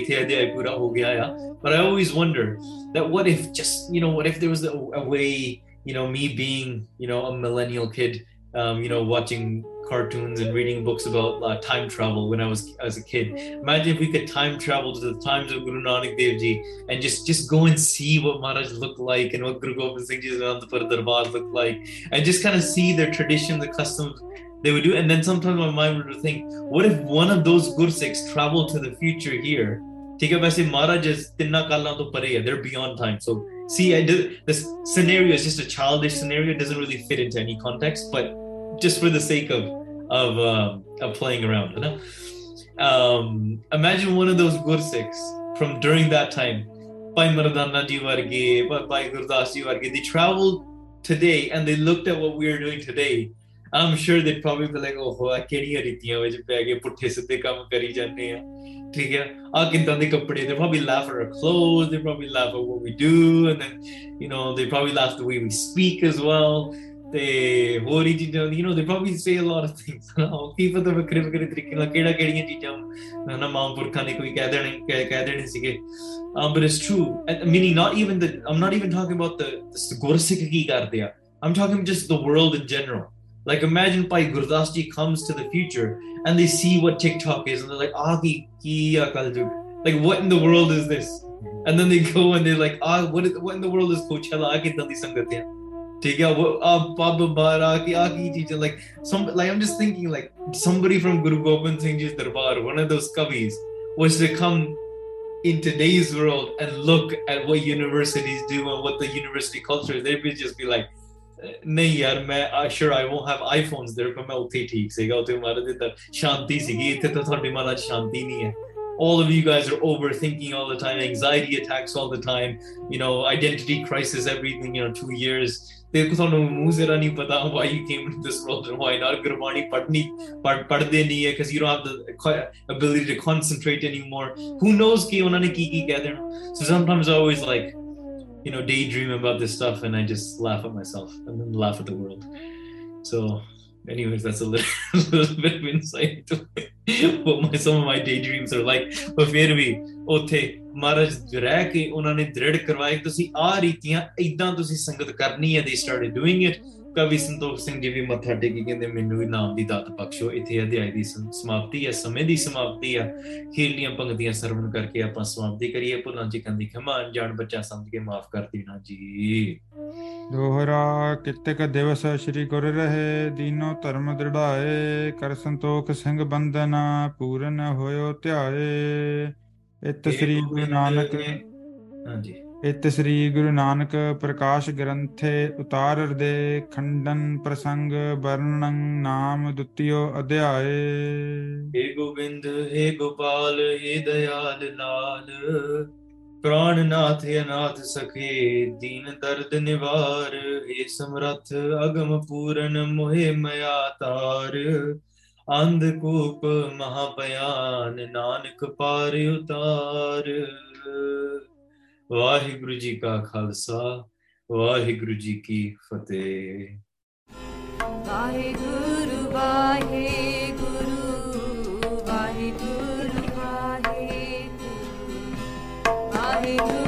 but I always wonder that what if just, you know, what if there was a, a way, you know, me being, you know, a millennial kid, um, you know, watching cartoons and reading books about uh, time travel when I was as a kid. Imagine if we could time travel to the times of Guru Nanak Dev Ji and just just go and see what Maharaj looked like and what Guru Gobind Singh Ji's Anandpur Darbar looked like and just kind of see their tradition, the customs they would do. And then sometimes my mind would think, what if one of those Gursikhs traveled to the future here? they're beyond time so see I did, this scenario is just a childish scenario it doesn't really fit into any context but just for the sake of of, um, of playing around. You know? um, imagine one of those Gursikhs from during that time, Bhai Mardana Diwargi, Bhai Gurdas Diwargi. they traveled today and they looked at what we are doing today. I'm sure they'd probably be like, oh, ਆ ਕਿਹੜੀਆਂ ਰੀਤੀਆਂ ਵਿੱਚ ਪੈ ਗਏ ਪੁੱਠੇ ਸਿੱਧੇ ਕੰਮ ਕਰੀ ਜਾਂਦੇ ਆ ਠੀਕ ਹੈ ਆ ਕਿੰਦਾਂ ਦੇ ਕੱਪੜੇ they probably laugh at our clothes they probably laugh at what we do and then you know they probably laugh the way we speak as well ਤੇ ਹੋਰ ਹੀ ਚੀਜ਼ਾਂ you نو they probably say a lot of things ਕੀ ਪਤਾ ਵੱਖਰੇ ਵੱਖਰੇ ਤਰੀਕੇ ਨਾਲ ਕਿਹੜਾ ਕਿਹੜੀਆਂ ਚੀਜ਼ਾਂ ਨਾ ਮਾਮਪੁਰਖਾਂ ਨੇ ਕੋਈ ਕਹਿ ਦੇਣੇ ਕਹਿ ਦੇਣੇ ਸੀਗੇ। Um but it's true I meaning not even the I'm not even talking about the ਗੁਰਸਿੱਖ ਕੀ ਕਰਦੇ ਆ I'm talking just the world in general. Like imagine Bhai Gurdas ji comes to the future and they see what TikTok is and they're like ah ki ki like what in the world is this? And then they go and they're like ah what, is, what in the world is Coachella? I can tell you something ठीक है वो आप पाप बारा की आ की चीजें like some like I'm just thinking like somebody from Guru Gobind Singh Ji's darbar one of those kavis was to come in today's world and look at what universities do and what the university culture is they would just be like ਨਹੀਂ ਯਾਰ ਮੈਂ ਸ਼ੋਰ ਆਈ won't have iPhones there ਪਰ ਮੈਂ ਉੱਥੇ ਠੀਕ ਸੀਗਾ ਉੱਥੇ ਮਾਰੇ ਦੇ ਤਾਂ ਸ਼ਾਂਤੀ ਸੀਗੀ ਇੱਥੇ ਤਾਂ ਤੁਹਾਡੇ ਮਨ ਵਿੱਚ ਸ਼ਾਂਤੀ ਨਹੀਂ ਹੈ all of you guys are overthinking all the time anxiety attacks all the time you know identity crisis everything you know two years ਤੇ ਤੁਹਾਨੂੰ ਮੂੰਹ ਜ਼ਰਾ ਨਹੀਂ ਪਤਾ why you came into this world and why not Gurbani ਪੜ੍ਹਨੀ ਪੜ੍ਹਦੇ ਨਹੀਂ ਹੈ because you don't have the ability to concentrate anymore who knows ਕਿ ਉਹਨਾਂ ਨੇ ਕੀ ਕੀ ਕਹਿ ਦੇਣਾ so sometimes I always like you know daydream about this stuff and i just laugh at myself and then laugh at the world so anyways that's a little, a little bit of insight to what my, some of my daydreams are like but ਫਿਰ ਵੀ ਉੱਥੇ ਮਹਾਰਾਜ ਰਹਿ ਕੇ ਉਹਨਾਂ ਨੇ ਦ੍ਰਿੜ ਕਰਵਾਇਆ ਤੁਸੀਂ ਆ ਰੀਤੀਆਂ ਇਦਾਂ ਤੁਸੀਂ ਸੰਗਤ ਕਰਨੀ ਹੈ they started doing it ਕਵੀ ਸੰਤੋਖ ਸਿੰਘ ਜੀ ਵੀ ਮੱਥਾ ਟੇਕੀ ਕਹਿੰਦੇ ਮੈਨੂੰ ਵੀ ਨਾਮ ਦੀ ਦਾਤ ਬਖਸ਼ੋ ਇੱਥੇ ਅਧਿਆਇ ਦੀ ਸਮਾਪਤੀ ਹੈ ਸਮੇਂ ਦੀ ਸਮਾਪਤੀ ਹੈ ਖੇਲੀਆਂ ਪੰਕਤੀਆਂ ਸਰਵਣ ਕਰਕੇ ਆਪਾਂ ਸਮਾਪਤੀ ਕਰੀਏ। ਭੁੱਲਾਂ ਜੀ ਕੰਦੀ ਖਮਾ ਅਣਜਾਣ ਬੱਚਾ ਸਮਝ ਕੇ ਮਾਫ ਕਰ ਦੇਣਾ ਜੀ। ਦੋਹਰਾ ਕਿਤਕ ਦਿਵਸ ਸ੍ਰੀ ਗੁਰ ਰਹੇ ਦੀਨੋ ਧਰਮ ਦ੍ਰਿੜਾਏ ਕਰ ਸੰਤੋਖ ਸਿੰਘ ਬੰਦਨ ਪੂਰਨ ਹੋਇਓ ਧਿਆਏ। ਇਤ ਸ੍ਰੀ ਗੁਰੂ ਨਾਨਕ ਹਾਂਜੀ। ਇਤਿ ਸ੍ਰੀ ਗੁਰੂ ਨਾਨਕ ਪ੍ਰਕਾਸ਼ ਗ੍ਰੰਥੇ ਉਤਾਰਰ ਦੇ ਖੰਡਨ ਪ੍ਰਸੰਗ ਵਰਣਨ ਨਾਮ ਦੁਤੀਓ ਅਧਿਆਏ। ਏ ਗੋਬਿੰਦ, ਏ ਗੋਪਾਲ, ਏ ਦਇਆਲ ਲਾਲ। ਪ੍ਰਾਣਨਾਥ ਅਨਾਥ ਸਖੇ, ਦੀਨ ਦਰਦ ਨਿਵਾਰ। ਏ ਸਮਰਥ ਅਗਮ ਪੂਰਨ, ਮੋਹਿ ਮਇਆ ਤਾਰ। ਅੰਧਕੂਪ ਮਹਾਪਿਆਨ ਨਾਨਕ ਪਾਰ ਉਤਾਰ। वाहिगुरु जी का खालसा वाहिगुरु जी की फतेह। वाहिगुरु वाहे गुरु वाहिगुरु। वाहे वाहिगुरु